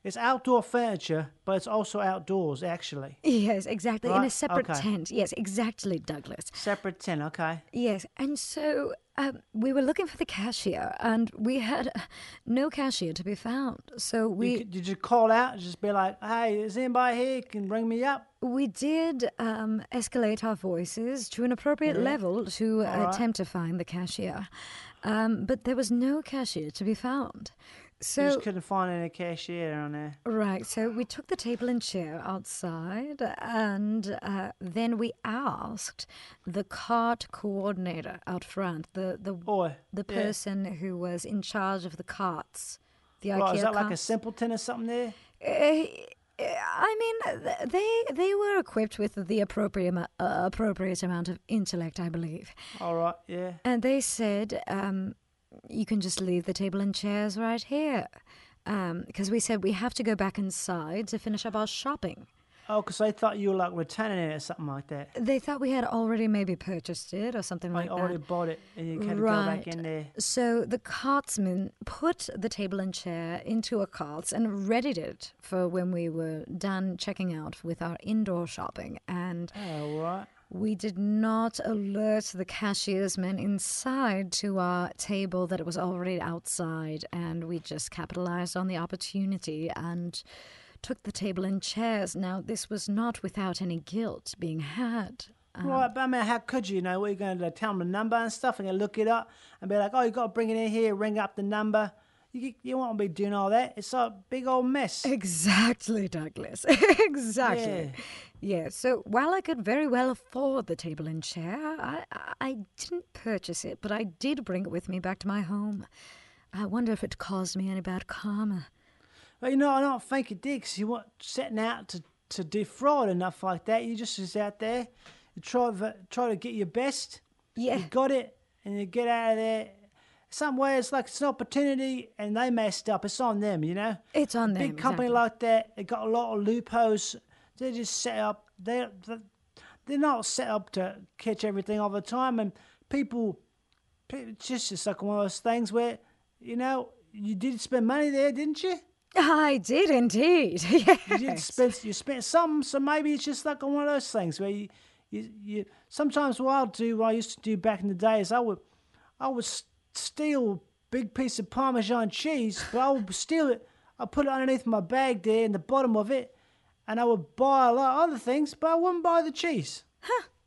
It's outdoor furniture, but it's also outdoors actually. Yes, exactly. In a separate okay. tent. Yes, exactly, Douglas. Separate tent, okay. Yes, and so um, we were looking for the cashier, and we had (laughs) no cashier to be found. So we could- did you call out and just be like, "Hey, is anybody here? Can bring me up?" we did um, escalate our voices to an appropriate level to uh, right. attempt to find the cashier, um, but there was no cashier to be found. You So just couldn't find any cashier on there. Right, so we took the table and chair outside, and uh, then we asked the cart coordinator out front, the the Oi, the yeah. person who was in charge of the carts, the IKEA is that like a simpleton or something there? Uh, I mean, they they were equipped with the appropriate uh, appropriate amount of intellect, I believe, All right, yeah. and they said, um, "You can just leave the table and chairs right here," um, because we said we have to go back inside to finish up our shopping. Oh, because I thought you were like returning it or something like that. They thought we had already maybe purchased it or something I like already that. Already bought it and you had to go back in there. So the cartsman put the table and chair into a cart and readied it for when we were done checking out with our indoor shopping. And Oh, right. We did not alert the cashier's men inside to our table that it was already outside. And we just capitalized on the opportunity and took the table and chairs. Now, this was not without any guilt being had. Um, right, but I mean, how could you, you know? Are going to tell them the number and stuff and look it up and be like, oh, you got to bring it in here, ring up the number. You, you won't be doing all that. It's a big old mess. Exactly, Douglas. (laughs) exactly. Yeah. Yeah. So while I could very well afford the table and chair, I, I didn't purchase it, but I did bring it with me back to my home. I wonder if it caused me any bad karma. Well, you know, I don't think it did because you weren't setting out to, to defraud enough like that. You just was out there, you try, try to get your best. Yeah. You got it, and you get out of there. Somewhere it's like it's an opportunity, and they messed up. It's on them, you know. It's on them. Big company exactly. like that, they got a lot of loopholes. They just set up. They they're not set up to catch everything all the time, and people it's just it's like one of those things where you know you did spend money there, didn't you? I did indeed. (laughs) Yes. You did spend you spent some, so maybe it's just like one of those things where you, you, you sometimes what I'll do, what I used to do back in the day is I would, I would steal a big piece of Parmesan cheese, but I would steal it, I put it underneath my bag there in the bottom of it, and I would buy a lot of other things, but I wouldn't buy the cheese.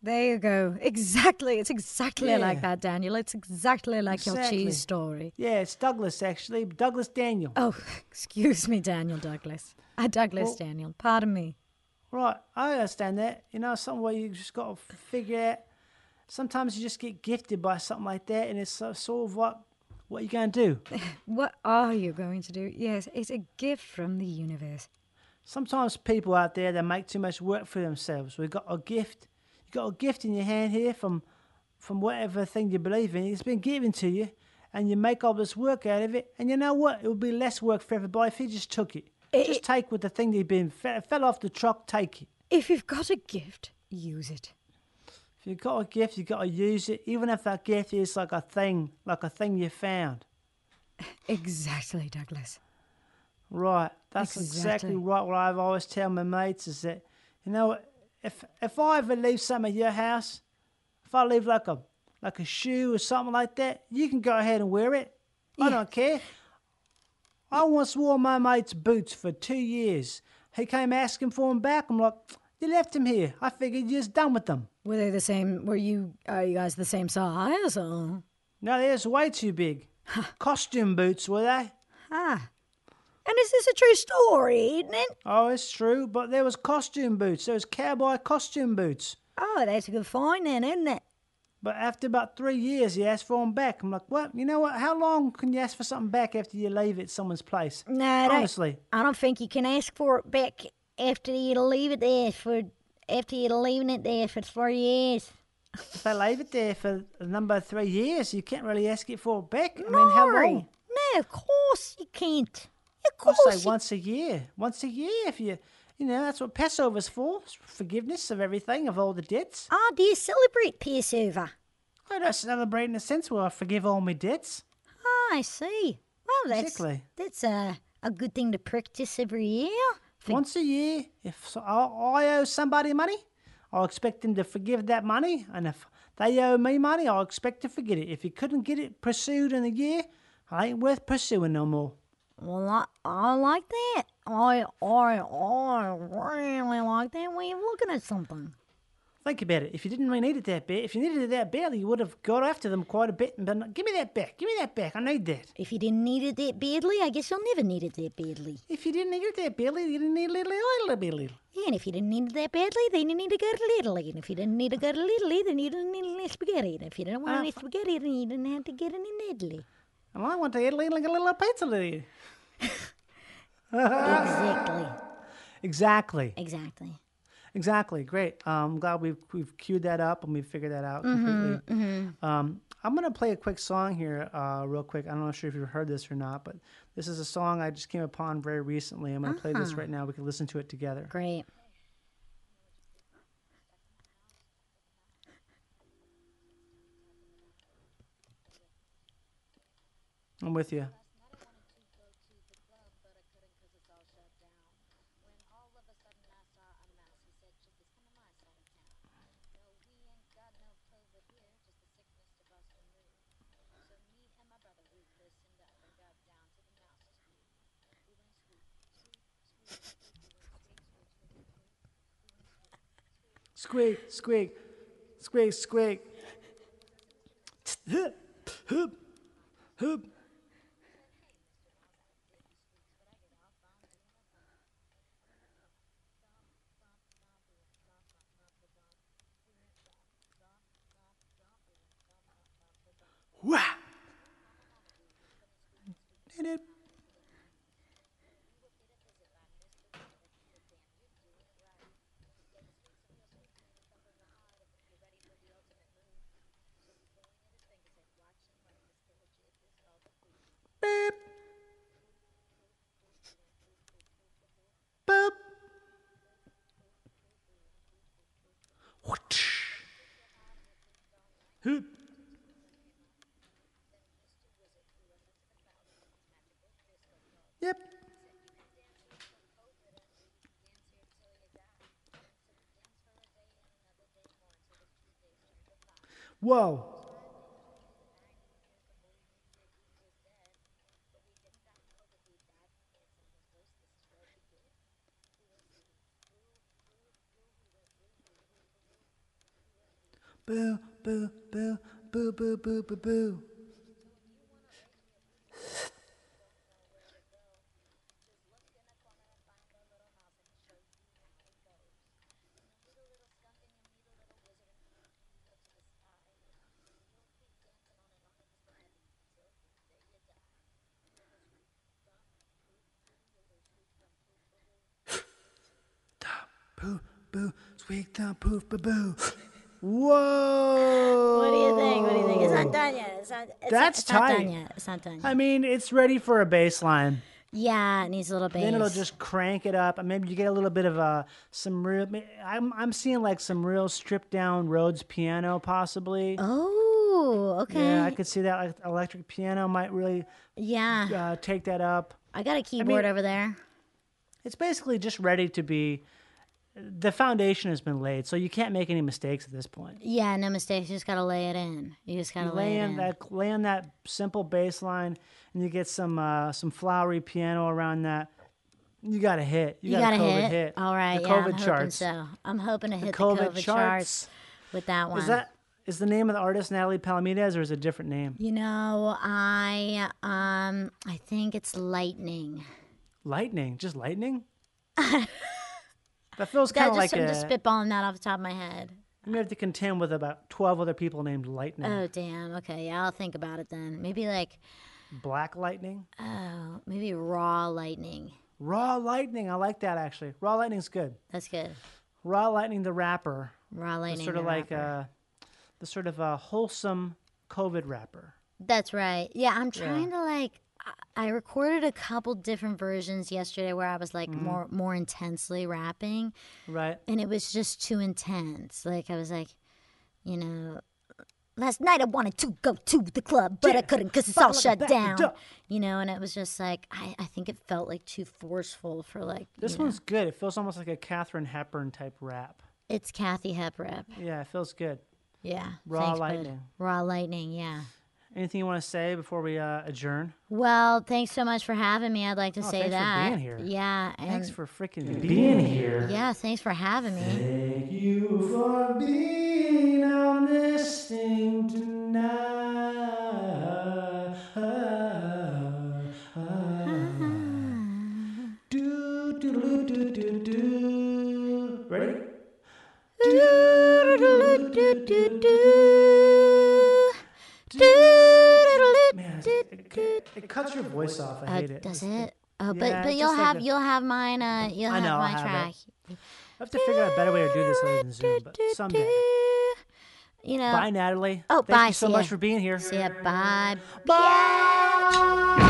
There you go. (laughs) Exactly. It's exactly like that, Daniel. It's exactly like your cheese story. Yeah, it's Douglas actually, Douglas Daniel. Oh, (laughs) excuse me, Daniel Douglas. Uh, Douglas Well- Daniel. Pardon me. Right, I understand that. You know, something where you just got to figure out. Sometimes you just get gifted by something like that, and it's uh, sort of like, what you going to do? (laughs) What are you going to do? Yes, it's a gift from the universe. Sometimes people out there they make too much work for themselves. We've got a gift. You've got a gift in your hand here from, from whatever thing you believe in. It's been given to you, and you make all this work out of it. And you know what? It would be less work for everybody if you just took it. just take with the thing you've been fell off the truck. Take it. If you've got a gift, use it. You got a gift, you got to use it, even if that gift is like a thing, like a thing you found. (laughs) Exactly, Douglas. Right, that's exactly, Exactly. right. What I've always tell my mates is that, you know, if if I ever leave some at your house, if I leave like a like a shoe or something like that, you can go ahead and wear it. I don't care. I once wore my mate's boots for two years. He came asking for them back. I'm like, you left him here. I figured you're just done with them. Were they the same? Were you? Are you guys the same size? Or No, they're just way too big. Costume boots, were they? ah? And is this a true story? Isn't it? Oh, it's true, but there was costume boots. There was cowboy costume boots. Oh, that's a good find then, isn't it? But after about three years, he asked for them back. I'm like, what? You know what? How long can you ask for something back after you leave it at someone's place? No, I don't- Honestly. I don't think you can ask for it back after you leave it there for after you're leaving it there for three years. If they leave it there for a number of three years, you can't really ask it for it back. I mean, how No. long? No, of course you can't. Of course. I say you- once a year. Once a year, if you, you know, that's what Passover's for. Forgiveness of everything, of all the debts. Oh, do you celebrate Passover? I don't celebrate in a sense where I forgive all my debts. Oh, I see. Well, that's Exactly. that's a a good thing to practice every year. For- Once a year, if so- I I owe somebody money, I'll expect them to forgive that money. And if they owe me money, I'll expect to forget it. If you couldn't get it pursued in a year, I ain't worth pursuing no more. Well, I, I like that. I, I, I really like that way of looking at something. Think about it. If you didn't really need it that bad, if you needed it that badly, you would have got after them quite a bit and been like, give me that back, give me that back, I need that. If you didn't need it that badly, I guess you'll never need it that badly. If you didn't need it that badly, you didn't need it a little bit, little. Yeah, and if you didn't need it that badly, then you need to go to Italy. And if you didn't need to go to Italy, then you didn't need any spaghetti. And if you didn't want Uh, any spaghetti, then you didn't have to get any Italy. And I want to Italy like a little pizza lady. (laughs) (laughs) exactly. Exactly. Exactly. Exactly. Great. Um, I'm glad we've we've queued that up and we've figured that out completely. Um, I'm gonna play a quick song here, uh, real quick. I'm not sure if you've heard this or not, but this is a song I just came upon very recently. I'm gonna play this right now. We can listen to it together. Great. I'm with you. Squeak, squeak, squeak, squeak. Hup, hup, hup. Wah! Beep. Boop. Whoosh. Hoop. Yep. Whoa. Boo, boo, boo, boo, boo, boo, boo, boo. Boo, boo, sweet down, poof, boo, boo. Whoa. What do you think? What do you think? It's not done yet. It's not, it's That's it's not tight. done yet. It's not done yet. I mean, it's ready for a bass line. yeah, it needs a little bass. Then it'll just crank it up, and maybe you get a little bit of uh, some real. I'm I'm seeing like some real stripped down Rhodes piano, possibly. Oh, okay. Yeah, I could see that. Like, electric piano might really Yeah. uh, take that up. I got a keyboard mean- over there. It's basically just ready to be. The foundation has been laid, so you can't make any mistakes at this point. Yeah, no mistakes. You just gotta lay it in. You just gotta You lay lay it in that lay in that simple bass line, and you get some uh, some flowery piano around that. You got a hit. You, you got a hit. hit. All right, The yeah, COVID I'm hoping charts. so. I'm hoping to hit the COVID COVID, charts. charts. with that one. Is that is the name of the artist Natalie Palamides, or is it a different name? You know, I um, I think it's lightning. Lightning, just lightning. (laughs) that feels kind of like I'm a. just spitballing that off the top of my head. you may have to contend with about twelve other people named Lightning. Oh damn. Okay, yeah, I'll think about it then. Maybe like Black Lightning, oh, maybe raw lightning. Raw Lightning. I like that actually. Raw Lightning's good. That's good. Raw Lightning, the rapper, Raw lightning. sort of like rapper. uh, the sort of a wholesome COVID rapper. That's right. Yeah, I'm trying to like. I- recorded a couple different versions yesterday where I was like Mm-hmm. more more intensely rapping, Right. and it was just too intense. Like I was like, you know, last night I wanted to go to the club, but I couldn't because it's all of shut down. You know, and it was just like I, I think it felt like too forceful for like This you know. one's good. It feels almost like a Katharine Hepburn type rap. It's Kathy Hep rap. Yeah, it feels good. Yeah. Raw thanks, lightning. Raw lightning. Yeah. Anything you want to say before we uh, adjourn? Well, thanks so much for having me. I'd like to Oh, say thanks for that. being here. Yeah. Thanks for freaking being here. yeah, thanks for having me. Thank you for being on this thing tonight. Do, do, do, do, do, do. Ready? Man, it, it, it cuts your voice off. I Uh, hate it. does it? Oh, Yeah, but but you'll just like have a- you'll have mine. Uh, you'll I have know, I'll my have it. I have to figure out a better way to do this other than Zoom, but someday. You know. Bye, Natalie. Oh, Thank bye, you so see much ya. for being here. See ya. Bye. Bye.